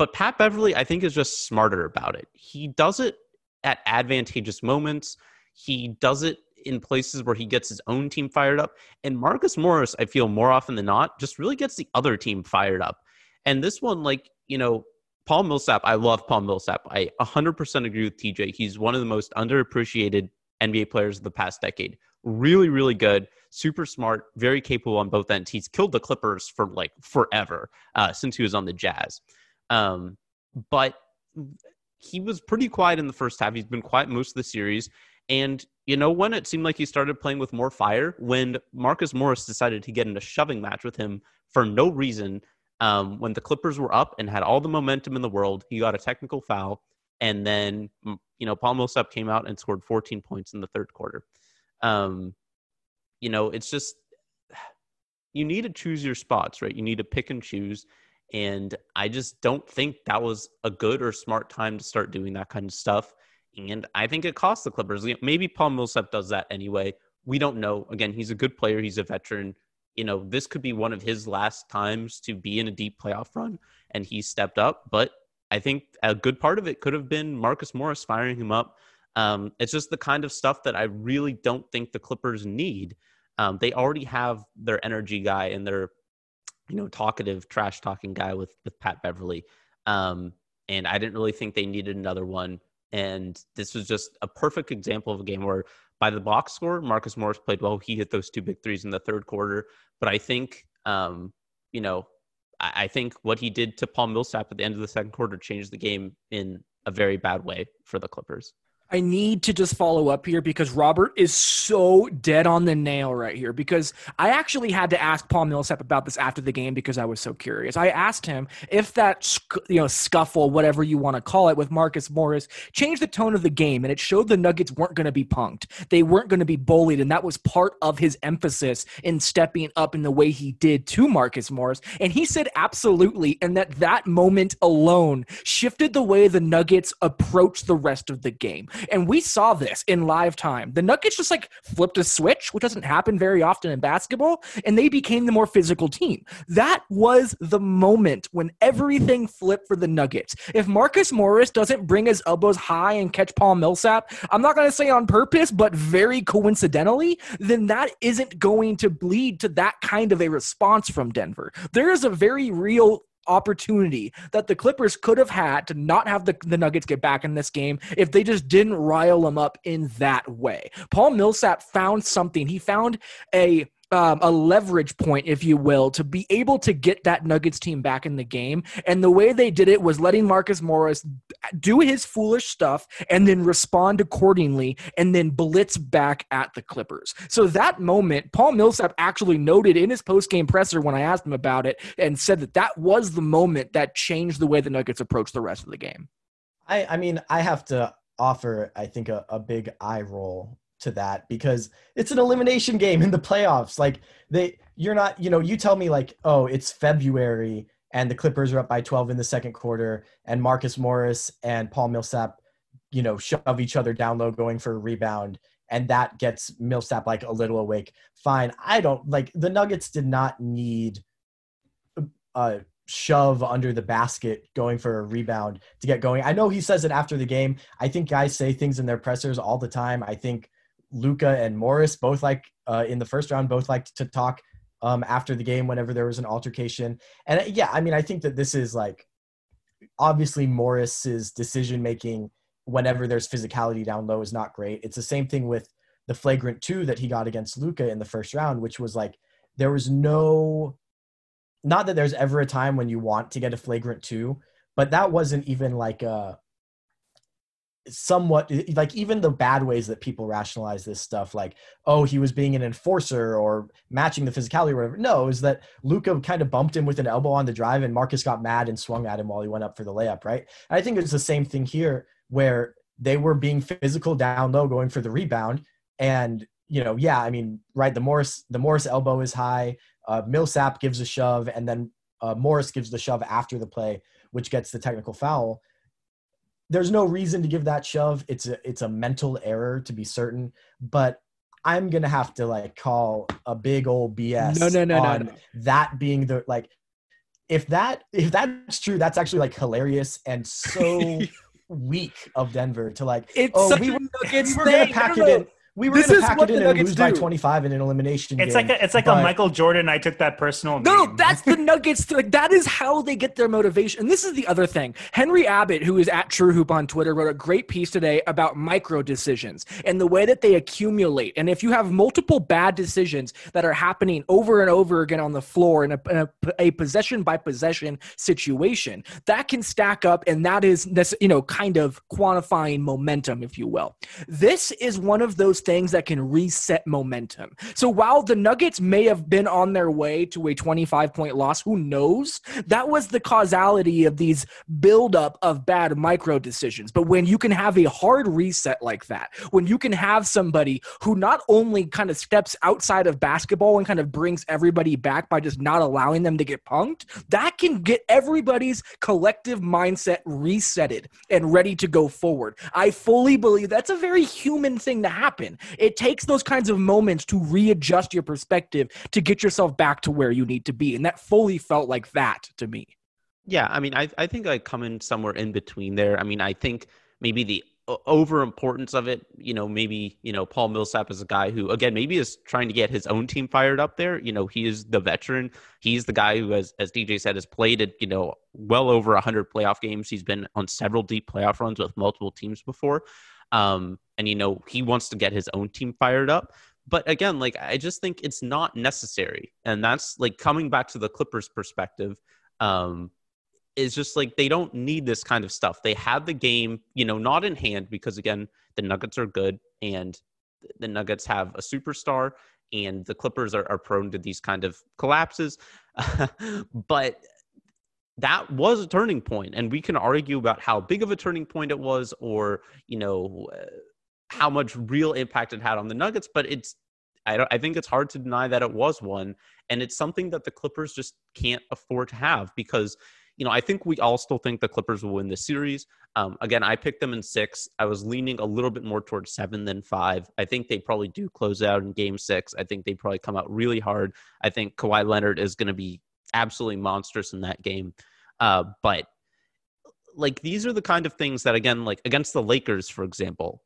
But Pat Beverley, I think, is just smarter about it. He does it at advantageous moments. He does it in places where he gets his own team fired up. And Marcus Morris, I feel more often than not, just really gets the other team fired up. And this one, like, you know, Paul Millsap, I love Paul Millsap. I 100% agree with TJ. He's one of the most underappreciated NBA players of the past decade. Really, really good, super smart, very capable on both ends. He's killed the Clippers for like forever uh, since he was on the Jazz. Um, but he was pretty quiet in the first half. He's been quiet most of the series. And you know when it seemed like he started playing with more fire when Marcus Morris decided to get in a shoving match with him for no reason. Um, when the Clippers were up and had all the momentum in the world, he got a technical foul, and then you know Paul Millsap came out and scored 14 points in the third quarter. Um, you know, it's just [sighs] you need to choose your spots, right? You need to pick and choose. And I just don't think that was a good or smart time to start doing that kind of stuff. And I think it cost the Clippers. Maybe Paul Millsap does that anyway. We don't know. Again, he's a good player. He's a veteran. You know, this could be one of his last times to be in a deep playoff run, and he stepped up. But I think a good part of it could have been Marcus Morris firing him up. Um, it's just the kind of stuff that I really don't think the Clippers need. Um, they already have their energy guy and their, you know, talkative, trash talking guy with with Pat Beverley. Um, and I didn't really think they needed another one. And this was just a perfect example of a game where, by the box score, Marcus Morris played well. He hit those two big threes in the third quarter. But I think, um, you know, I, I think what he did to Paul Millsap at the end of the second quarter changed the game in a very bad way for the Clippers. I need to just follow up here because Robert is so dead on the nail right here. Because I actually had to ask Paul Millsap about this after the game because I was so curious. I asked him if that you know scuffle, whatever you want to call it, with Marcus Morris changed the tone of the game, and it showed the Nuggets weren't going to be punked. They weren't going to be bullied, and that was part of his emphasis in stepping up in the way he did to Marcus Morris. And he said absolutely, and that that moment alone shifted the way the Nuggets approached the rest of the game. And we saw this in live time. The Nuggets just like flipped a switch, which doesn't happen very often in basketball, and they became the more physical team. That was the moment when everything flipped for the Nuggets. If Marcus Morris doesn't bring his elbows high and catch Paul Millsap, I'm not going to say on purpose, but very coincidentally, then that isn't going to lead to that kind of a response from Denver. There is a very real opportunity that the Clippers could have had to not have the, the Nuggets get back in this game if they just didn't rile them up in that way. Paul Millsap found something. He found a um, a leverage point, if you will, to be able to get that Nuggets team back in the game. And the way they did it was letting Marcus Morris do his foolish stuff and then respond accordingly and then blitz back at the Clippers. So that moment, Paul Millsap actually noted in his post-game presser when I asked him about it and said that that was the moment that changed the way the Nuggets approached the rest of the game. I, I mean, I have to offer, I think, a, a big eye roll to that because it's an elimination game in the playoffs. Like they you're not, you know, you tell me like, "Oh, it's February and the Clippers are up by 12 in the second quarter and Marcus Morris and Paul Millsap, you know, shove each other down low going for a rebound and that gets Millsap like a little awake." Fine. I don't like the Nuggets did not need a shove under the basket going for a rebound to get going. I know he says it after the game. I think guys say things in their pressers all the time. I think Luka and Morris both like uh, in the first round both liked to talk um, after the game whenever there was an altercation. And uh, yeah, I mean, I think that this is like obviously Morris's decision making whenever there's physicality down low is not great. It's the same thing with the flagrant two that he got against Luka in the first round, which was like there was no, not that there's ever a time when you want to get a flagrant two, but that wasn't even like a somewhat like even the bad ways that people rationalize this stuff like oh he was being an enforcer or matching the physicality or whatever. No is that luka kind of bumped him with an elbow on the drive and marcus got mad and swung at him while he went up for the layup right? And i think it's the same thing here where they were being physical down low going for the rebound and you know yeah i mean right the morris the morris elbow is high uh, millsap gives a shove and then uh, morris gives the shove after the play which gets the technical foul there's no reason to give that shove. It's a it's a mental error to be certain, but I'm gonna have to like call a big old BS. No, no, no, no, no. That being the like, if that if that's true, that's actually like hilarious and so [laughs] weak of Denver to like. It's oh, such we were, we were gonna pack it in. We were This gonna is pack what it the in and Nuggets lose by do. 25 in an elimination It's game. like a, it's like but- a Michael Jordan. I took that personal. No, no, that's the [laughs] Nuggets. Like that is how they get their motivation. And this is the other thing. Henry Abbott, who is at True Hoop on Twitter, wrote a great piece today about micro decisions and the way that they accumulate. And if you have multiple bad decisions that are happening over and over again on the floor in a, in a, a possession by possession situation, that can stack up, and that is this, you know, kind of quantifying momentum, if you will. This is one of those things that can reset momentum. So while the Nuggets may have been on their way to a 25 point loss, who knows? That was the causality of these buildup of bad micro decisions. But when you can have a hard reset like that, when you can have somebody who not only kind of steps outside of basketball and kind of brings everybody back by just not allowing them to get punked, that can get everybody's collective mindset resetted and ready to go forward. I fully believe that's a very human thing to happen. It takes those kinds of moments to readjust your perspective to get yourself back to where you need to be. And that fully felt like that to me. Yeah, I mean, I I think I come in somewhere in between there. I mean, I think maybe the over importance of it, you know, maybe you know Paul Millsap is a guy who, again, maybe is trying to get his own team fired up there. You know, he is the veteran. He's the guy who, has, as DJ said, has played at you know well over hundred playoff games. He's been on several deep playoff runs with multiple teams before, um, and you know he wants to get his own team fired up. But again, like I just think it's not necessary, and that's like coming back to the Clippers' perspective. Um, is just like they don't need this kind of stuff. They have the game, you know, not in hand because again, the Nuggets are good and the Nuggets have a superstar and the Clippers are, are prone to these kind of collapses. [laughs] but that was a turning point and we can argue about how big of a turning point it was or, you know, uh, how much real impact it had on the Nuggets, but it's I don't I think it's hard to deny that it was one and it's something that the Clippers just can't afford to have because you know, I think we all still think the Clippers will win this series. Um, again, I picked them in six. I was leaning a little bit more towards seven than five. I think they probably do close out in game six. I think they probably come out really hard. I think Kawhi Leonard is going to be absolutely monstrous in that game. Uh, but like these are the kind of things that, again, like against the Lakers, for example,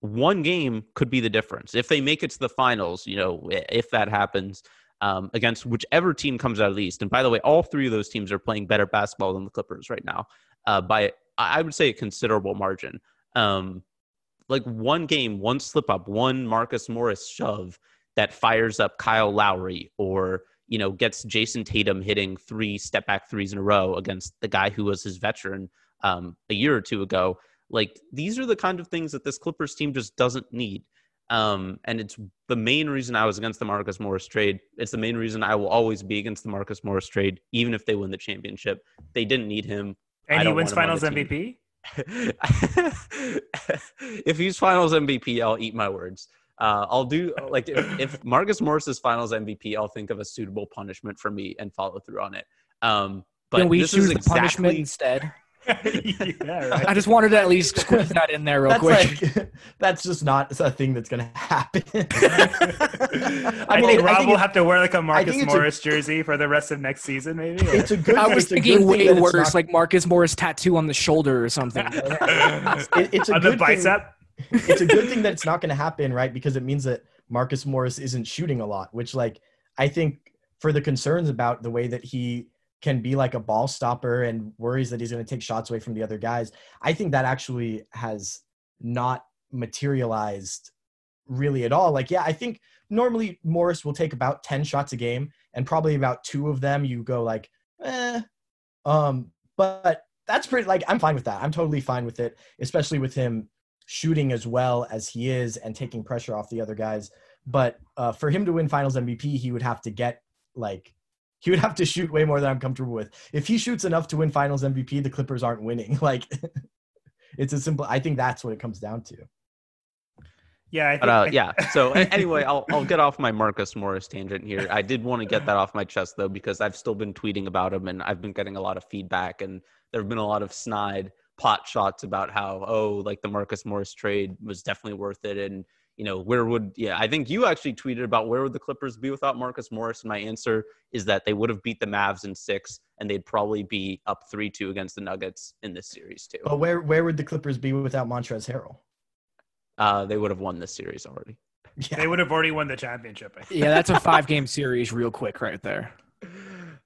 one game could be the difference. If they make it to the finals, you know, if that happens, um, against whichever team comes out of the East. And by the way, all three of those teams are playing better basketball than the Clippers right now uh, by, I would say, a considerable margin. Um, like one game, one slip up, one Marcus Morris shove that fires up Kyle Lowry or, you know, gets Jayson Tatum hitting three step back threes in a row against the guy who was his veteran um, a year or two ago. Like these are the kind of things that this Clippers team just doesn't need. Um, and it's the main reason I was against the Marcus Morris trade. It's the main reason I will always be against the Marcus Morris trade, even if they win the championship. They didn't need him. And he wins want him on Finals. MVP. [laughs] if he's Finals MVP, I'll eat my words. Uh, I'll do like if, if Marcus Morris is Finals MVP, I'll think of a suitable punishment for me and follow through on it. Um, but Can we this choose is the exactly punishment instead? [laughs] yeah, right. I just wanted to at least squeeze that in there real That's quick. like [laughs] that's just not a thing that's gonna happen. [laughs] I, I mean, think I Rob think will have to wear like a Marcus think it's a- Morris jersey for the rest of next season, maybe. it's a good. I was it's a good thinking way worse, not- like Marcus Morris tattoo on the shoulder or something. it- it's a on the good thing- bicep. It's a good thing that it's not going to happen, right? Because it means that Marcus Morris isn't shooting a lot, which, like, I think for the concerns about the way that he can be like a ball stopper and worries that he's going to take shots away from the other guys, I think that actually has not materialized really at all. Like, yeah, I think normally Morris will take about 10 shots a game, and probably about two of them you go like, eh. Um, but that's pretty like I'm fine with that. I'm totally fine with it, especially with him shooting as well as he is and taking pressure off the other guys. But uh, for him to win Finals MVP, he would have to get like he would have to shoot way more than I'm comfortable with. If he shoots enough to win Finals MVP, the Clippers aren't winning. [laughs] Like it's a simple. I think that's what it comes down to. Yeah, I think, But uh, yeah. So [laughs] anyway, I'll I'll get off my Marcus Morris tangent here. I did want to get that off my chest though because I've still been tweeting about him and I've been getting a lot of feedback and there have been a lot of snide pot shots about how oh like the Marcus Morris trade was definitely worth it and you know, where would yeah? I think you actually tweeted about where would the Clippers be without Marcus Morris, and my answer is that they would have beat the Mavs in six, and they'd probably be up three two against the Nuggets in this series too. But where where would the Clippers be without Montrezl Harrell? Uh, they would have won this series already. Yeah. They would have already won the championship. Yeah, that's a five [laughs] game series, real quick, right there.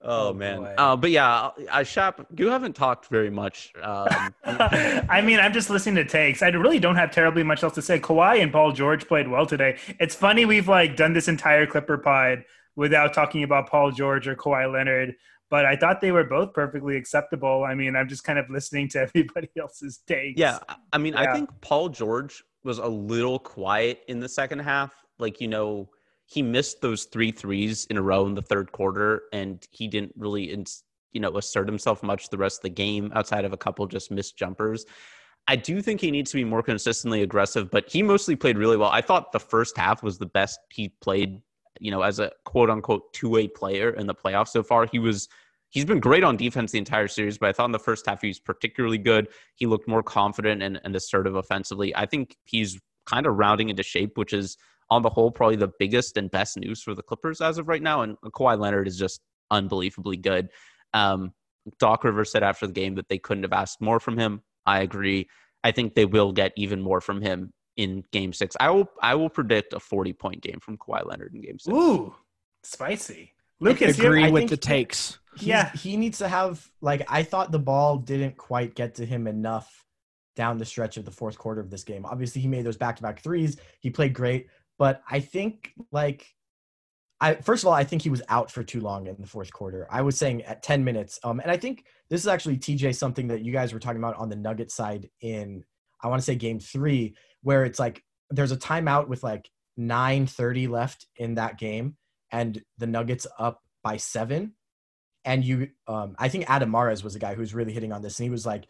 Oh, Oh, man. Uh, but yeah, I shop. you haven't talked very much. Um, [laughs] I mean, I'm just listening to takes. I really don't have terribly much else to say. Kawhi and Paul George played well today. It's funny we've like done this entire Clipper pod without talking about Paul George or Kawhi Leonard, but I thought they were both perfectly acceptable. I mean, I'm just kind of listening to [laughs] everybody else's takes. Yeah, I mean, I think Paul George was a little quiet in the second half. Like, you know, he missed those three threes in a row in the third quarter, and he didn't really, you know, assert himself much the rest of the game outside of a couple just missed jumpers. I do think he needs to be more consistently aggressive, but he mostly played really well. I thought the first half was the best he played, you know, as a quote unquote two way player in the playoffs so far. He was he's been great on defense the entire series, but I thought in the first half he was particularly good. He looked more confident and, and assertive offensively. I think he's kind of rounding into shape, which is on the whole probably the biggest and best news for the Clippers as of right now. And Kawhi Leonard is just unbelievably good. Um, Doc Rivers said after the game that they couldn't have asked more from him. I agree. I think they will get even more from him in Game Six. I will. I will predict a forty-point game from Kawhi Leonard in Game Six. Ooh, spicy. Lucas, you Agree I with think- the takes. He's- Yeah. he needs to have like I thought the ball didn't quite get to him enough down the stretch of the fourth quarter of this game. Obviously, he made those back-to-back threes. He played great, but I think like I first of all, I think he was out for too long in the fourth quarter. I was saying at 10 minutes. Um, and I think this is actually TJ something that you guys were talking about on the Nugget side in I want to say game three, where it's like there's a timeout with like 9:30 left in that game, and the Nuggets up by seven. And you um I think Adam Mares was the guy who was really hitting on this, and he was like,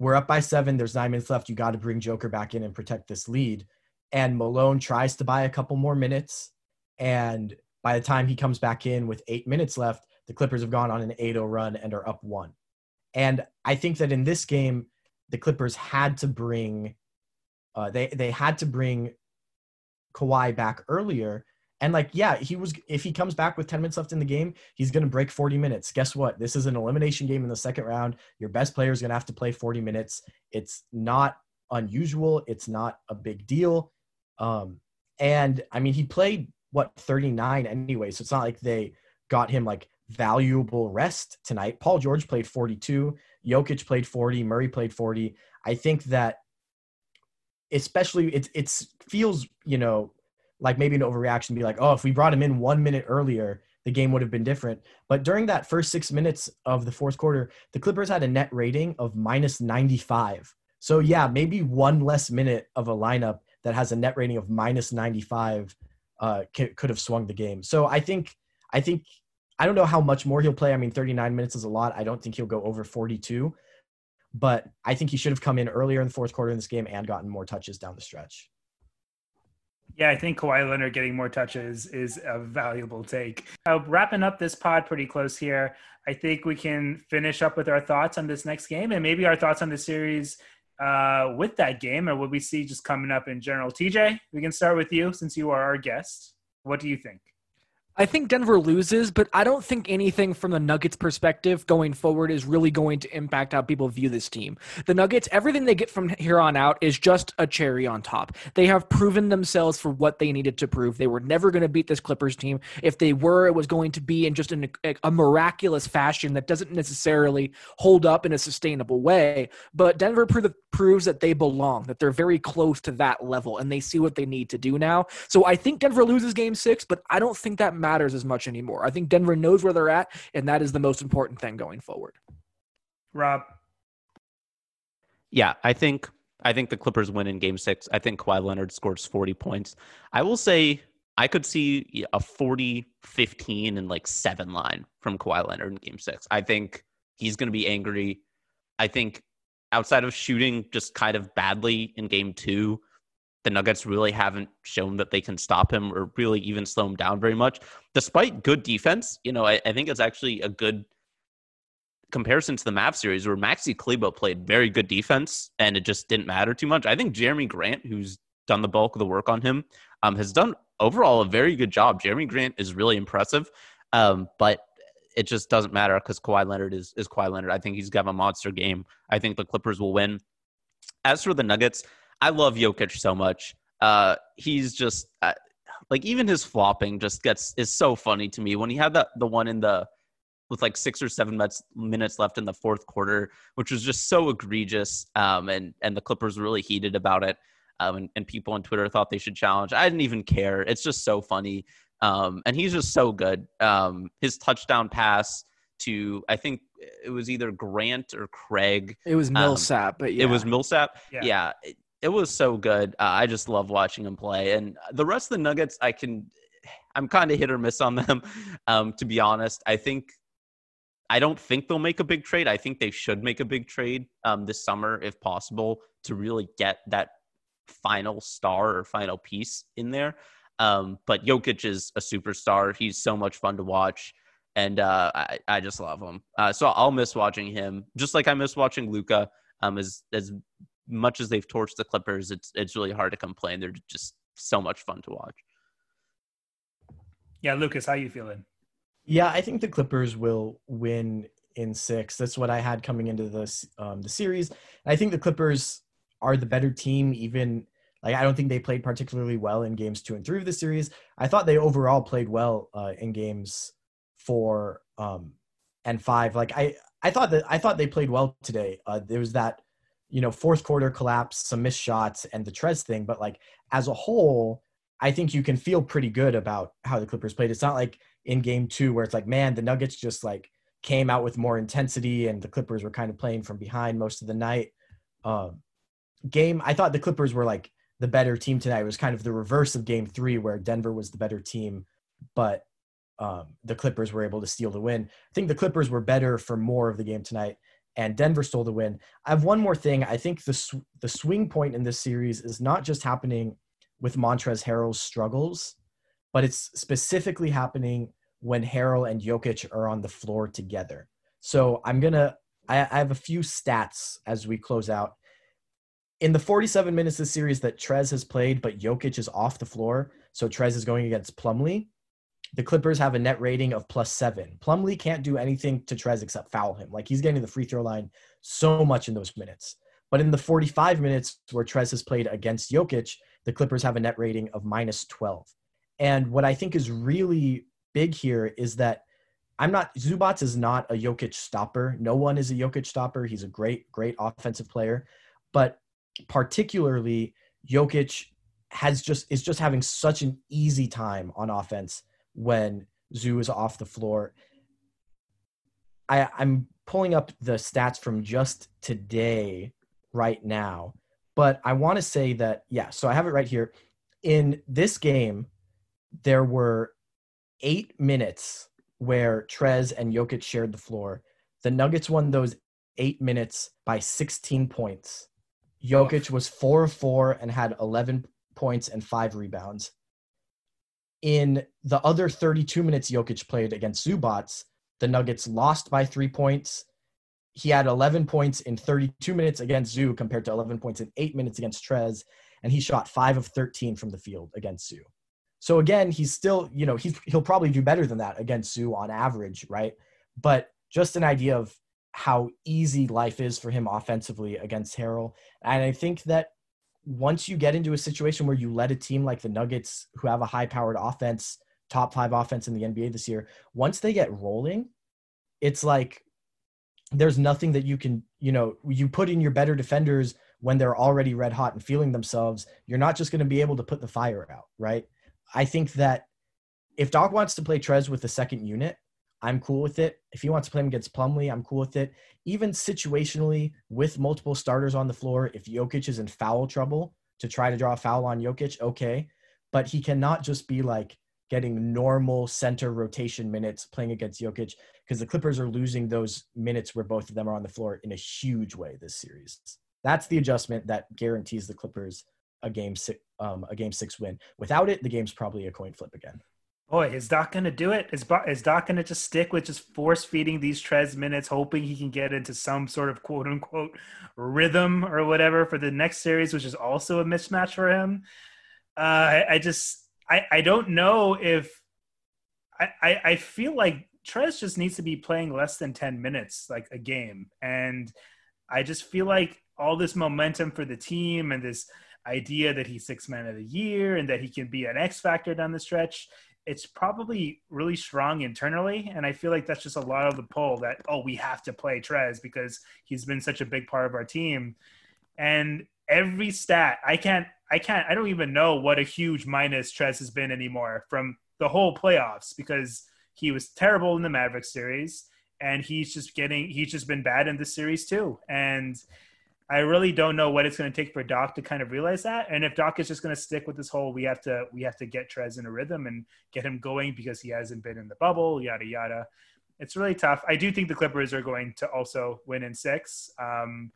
We're up by seven, there's nine minutes left, you got to bring Joker back in and protect this lead. And Malone tries to buy a couple more minutes. And by the time he comes back in with eight minutes left, the Clippers have gone on an 8 0 run and are up one. And I think that in this game, the Clippers had to bring, uh, they they had to bring Kawhi back earlier. And like, yeah, he was. If he comes back with 10 minutes left in the game, he's going to break 40 minutes. Guess what? This is an elimination game in the second round. Your best player is going to have to play 40 minutes. It's not unusual. It's not a big deal. Um, and I mean, he played what 39 anyway, so it's not like they got him like valuable rest tonight. Paul George played 42, Jokic played 40, Murray played 40. I think that especially it it's feels, you know, like maybe an overreaction be like, oh, if we brought him in one minute earlier, the game would have been different. But during that first six minutes of the fourth quarter, the Clippers had a net rating of minus 95. So yeah, maybe one less minute of a lineup that has a net rating of minus 95 uh, c- could have swung the game. So I think I think I don't know how much more he'll play. I mean, 39 minutes is a lot. I don't think he'll go over 42, but I think he should have come in earlier in the fourth quarter in this game and gotten more touches down the stretch. Yeah, I think Kawhi Leonard getting more touches is a valuable take. Uh, wrapping up this pod pretty close here, I think we can finish up with our thoughts on this next game and maybe our thoughts on the series uh, with that game or what we see just coming up in general. TJ, we can start with you since you are our guest. What do you think? I think Denver loses, but I don't think anything from the Nuggets perspective going forward is really going to impact how people view this team. The Nuggets, everything they get from here on out is just a cherry on top. They have proven themselves for what they needed to prove. They were never going to beat this Clippers team. If they were, it was going to be in just an, a, miraculous fashion that doesn't necessarily hold up in a sustainable way. But Denver pro- proves that they belong, that they're very close to that level, and they see what they need to do now. So I think Denver loses game six, but I don't think that matters as much anymore. I think Denver knows where they're at, and that is the most important thing going forward. Rob, Yeah, I think I think the Clippers win in game six. I think Kawhi Leonard scores 40 points. I will say I could see a 40, 15, and like seven line from Kawhi Leonard in game six. I think he's going to be angry. I think outside of shooting just kind of badly in game two, the Nuggets really haven't shown that they can stop him or really even slow him down very much. Despite good defense, you know, I, I think it's actually a good comparison to the Mav series where Maxi Kleber played very good defense and it just didn't matter too much. I think Jerami Grant, who's done the bulk of the work on him, um, has done overall a very good job. Jerami Grant is really impressive, um, but it just doesn't matter because Kawhi Leonard is is Kawhi Leonard. I think he's got a monster game. I think the Clippers will win. As for the Nuggets, I love Jokic so much. Uh, he's just uh, like even his flopping just gets is so funny to me when he had that the one in the with like six or seven minutes, minutes left in the fourth quarter, which was just so egregious. Um, and and the Clippers were really heated about it. Um, and, and people on Twitter thought they should challenge. I didn't even care. It's just so funny. Um, and he's just so good. Um, his touchdown pass to I think it was either Grant or Craig. It was Um, Millsap, but yeah. It was Millsap. Yeah. Yeah, it, was so good. Uh, I just love watching him play. And the rest of the Nuggets, I can, I'm kind of hit or miss on them. [laughs] Um, to be honest, I think, I don't think they'll make a big trade. I think they should make a big trade um, this summer if possible to really get that final star or final piece in there. Um, but Jokic is a superstar. He's so much fun to watch. And uh, I, I just love him. Uh, so I'll miss watching him, just like I miss watching Luka. Um, as as much as they've torched the Clippers, it's it's really hard to complain. They're just so much fun to watch. Yeah, Lucas, how you feeling? Yeah, I think the Clippers will win in six. That's what I had coming into this um, the series. And I think the Clippers are the better team. Even like I don't think they played particularly well in games two and three of the series. I thought they overall played well uh, in games four um, and five. Like I I thought that I thought they played well today. Uh, there was that you know fourth quarter collapse, some missed shots, and the Trez thing. But like as a whole, I think you can feel pretty good about how the Clippers played. It's not like in game two where it's like, man, the Nuggets just like came out with more intensity and the Clippers were kind of playing from behind most of the night. Um, game, I thought the Clippers were like the better team tonight. It was kind of the reverse of game three where Denver was the better team, but um, the Clippers were able to steal the win. I think the Clippers were better for more of the game tonight and Denver stole the win. I have one more thing. I think the, sw- the swing point in this series is not just happening with Montrezl Harrell's struggles, but it's specifically happening when Harrell and Jokic are on the floor together. So I'm gonna I, I have a few stats as we close out. In the 47 minutes of the series that Trez has played, but Jokic is off the floor, so Trez is going against Plumlee. The Clippers have a net rating of plus seven. Plumlee can't do anything to Trez except foul him. Like he's getting to the free throw line so much in those minutes. But in the 45 minutes where Trez has played against Jokic, the Clippers have a net rating of minus 12. And what I think is really big here is that I'm not Zubac is not a Jokic stopper. No one is a Jokic stopper. He's a great, great offensive player. But particularly Jokic has just is just having such an easy time on offense when Zoo is off the floor. I, I'm pulling up the stats from just today right now, but I want to say that, yeah, so I have it right here. In this game, there were eight minutes where Trez and Jokic shared the floor. The Nuggets won those eight minutes by 16 points. Jokic was four of four and had 11 points and five rebounds. In the other 32 minutes Jokic played against Zubac, the Nuggets lost by three points. He had 11 points in 32 minutes against Zoo compared to 11 points in eight minutes against Trez, and he shot five of 13 from the field against Zoo. So again, he's still, you know, he's he'll probably do better than that against Zoo on average, right? But just an idea of how easy life is for him offensively against Harrell. And I think that once you get into a situation where you let a team like the Nuggets, who have a high powered offense, top five offense in the NBA this year, once they get rolling, it's like there's nothing that you can, you know, you put in your better defenders when they're already red hot and feeling themselves. You're not just going to be able to put the fire out, right? I think that if Doc wants to play Trez with the second unit, I'm cool with it. If he wants to play him against Plumlee, I'm cool with it. Even situationally, with multiple starters on the floor, if Jokic is in foul trouble to try to draw a foul on Jokic, okay. But he cannot just be like getting normal center rotation minutes playing against Jokic because the Clippers are losing those minutes where both of them are on the floor in a huge way this series. That's the adjustment that guarantees the Clippers a game six, um, a game six win. Without it, the game's probably a coin flip again. Boy, is Doc going to do it? Is, is Doc going to just stick with just force feeding these Trez minutes, hoping he can get into some sort of quote unquote rhythm or whatever for the next series, which is also a mismatch for him? Uh, I, I, just, I, I don't know if I, I, I feel like Trez just needs to be playing less than 10 minutes, like a game. And I just feel like all this momentum for the team and this idea that he's six man of the year and that he can be an X factor down the stretch it's probably really strong internally. And I feel like that's just a lot of the pull that, oh, we have to play Trez because he's been such a big part of our team. And every stat, I can't, I can't, I don't even know what a huge minus Trez has been anymore from the whole playoffs because he was terrible in the Mavericks series and he's just getting, he's just been bad in this series too. And, I really don't know what it's going to take for Doc to kind of realize that. And if Doc is just going to stick with this whole, we have to we have to get Trez in a rhythm and get him going because he hasn't been in the bubble, yada yada. It's really tough. I do think the Clippers are going to also win in six. Um,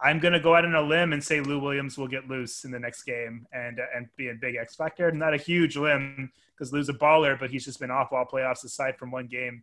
I'm going to go out on a limb and say Lou Williams will get loose in the next game and uh, and be a big X factor. Not a huge limb because Lou's a baller, but he's just been off all playoffs aside from one game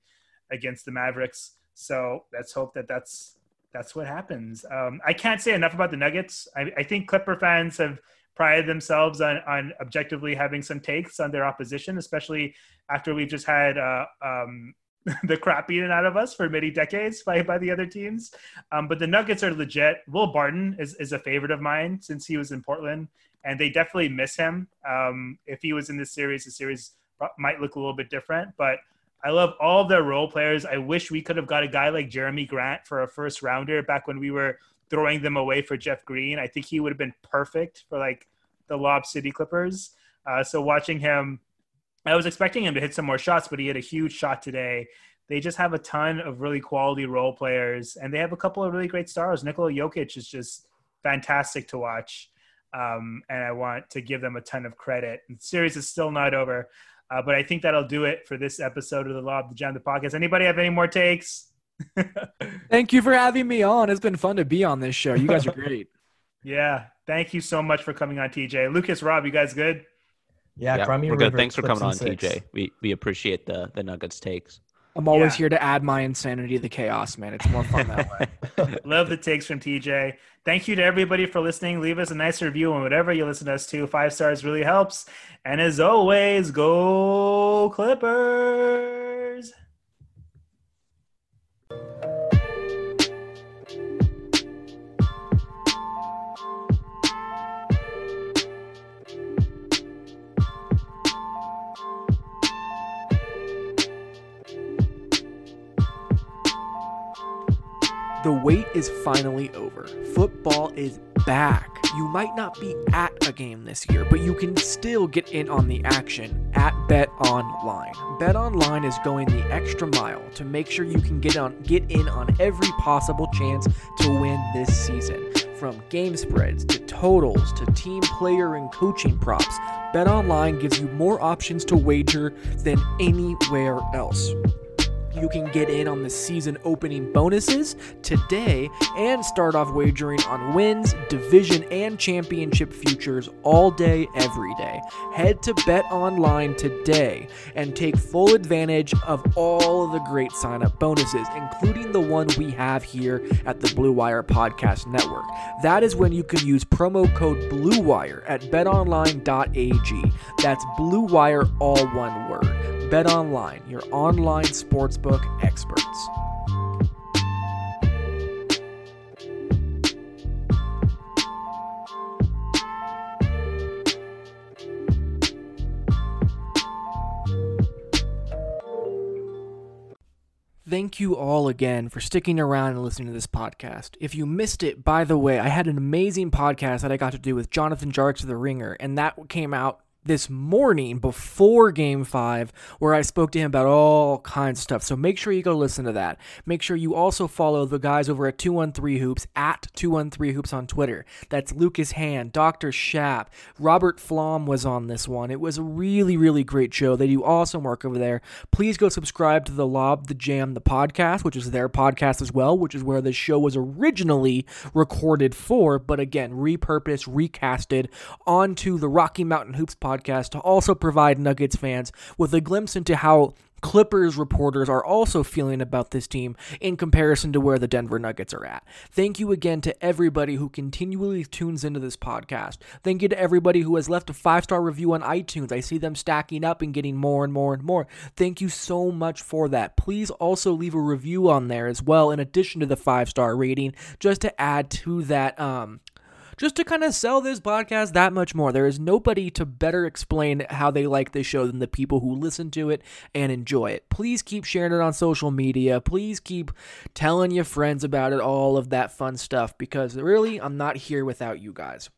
against the Mavericks. So let's hope that that's that's what happens. Um, I can't say enough about the Nuggets. I, I, think Clipper fans have prided themselves on, on objectively having some takes on their opposition, especially after we've just had uh, um, [laughs] the crap beaten out of us for many decades by, by the other teams. Um, but the Nuggets are legit. Will Barton is, is a favorite of mine since he was in Portland, and they definitely miss him. Um, if he was in this series, the series might look a little bit different, but I love all of their role players. I wish we could have got a guy like Jerami Grant for a first rounder back when we were throwing them away for Jeff Green. I think he would have been perfect for like the Lob City Clippers. Uh, so watching him, I was expecting him to hit some more shots, but he had a huge shot today. They just have a ton of really quality role players, and they have a couple of really great stars. Nikola Jokic is just fantastic to watch, um, and I want to give them a ton of credit. The series is still not over. Uh, but I think that'll do it for this episode of the Law of the Jam the podcast. Anybody have any more takes? [laughs] Thank you for having me on. It's been fun to be on this show. You guys are great. [laughs] yeah, thank you so much for coming on, TJ. Lucas, Rob, you guys good? Yeah, yeah we're good. Thanks for coming on, six. TJ. We we appreciate the the Nuggets takes. I'm always yeah. here to add my insanity to the chaos, man. It's more fun that way. [laughs] Love the takes from TJ. Thank you to everybody for listening. Leave us a nice review on whatever you listen to us to. Five stars really helps. And as always, go Clippers. The wait is finally over. Football is back. You might not be at a game this year, but you can still get in on the action at Bet Online. Bet Online is going the extra mile to make sure you can get on get in on every possible chance to win this season. From game spreads to totals to team player and coaching props, Bet Online gives you more options to wager than anywhere else. You can get in on the season opening bonuses today and start off wagering on wins, division, and championship futures all day, every day. Head to Bet Online today and take full advantage of all of the great sign up bonuses, including the one we have here at the Blue Wire Podcast Network. That is when you can use promo code BLUEWIRE at betonline.ag. That's Blue Wire, all one word. Bet Online, your online sportsbook experts. Thank you all again for sticking around and listening to this podcast. If you missed it, by the way, I had an amazing podcast that I got to do with Jonathan Tjarks of The Ringer, and that came out this morning before game five where I spoke to him about all kinds of stuff. So make sure you go listen to that. Make sure you also follow the guys over at 213 Hoops at 213 Hoops on Twitter. That's Lucas Hann, Dr. Shap, Robert Flom was on this one. It was a really, really great show. They do awesome work over there. Please go subscribe to the Lob the Jam, the podcast, which is their podcast as well, which is where this show was originally recorded for, but again, repurposed, recasted onto the Rocky Mountain Hoops podcast podcast to also provide Nuggets fans with a glimpse into how Clippers reporters are also feeling about this team in comparison to where the Denver Nuggets are at. Thank you again to everybody who continually tunes into this podcast. Thank you to everybody who has left a five star review on iTunes. I see them stacking up and getting more and more and more. Thank you so much for that. Please also leave a review on there as well, in addition to the five star rating, just to add to that um, just to kind of sell this podcast that much more. There is nobody to better explain how they like this show than the people who listen to it and enjoy it. Please keep sharing it on social media. Please keep telling your friends about it, all of that fun stuff, because really, I'm not here without you guys.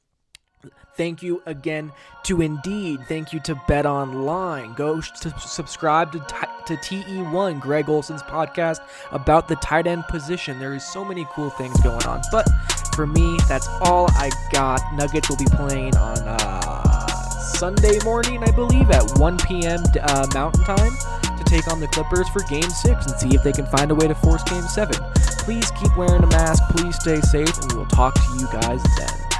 Thank you again to Indeed. Thank you to Bet Online. Go to subscribe to, to TE1, Greg Olsen's podcast about the tight end position. There is so many cool things going on. But for me, that's all I got. Nuggets will be playing on uh, Sunday morning, I believe, at 1 p.m. Uh, Mountain Time to take on the Clippers for Game 6 and see if they can find a way to force Game 7. Please keep wearing a mask. Please stay safe, and we will talk to you guys then.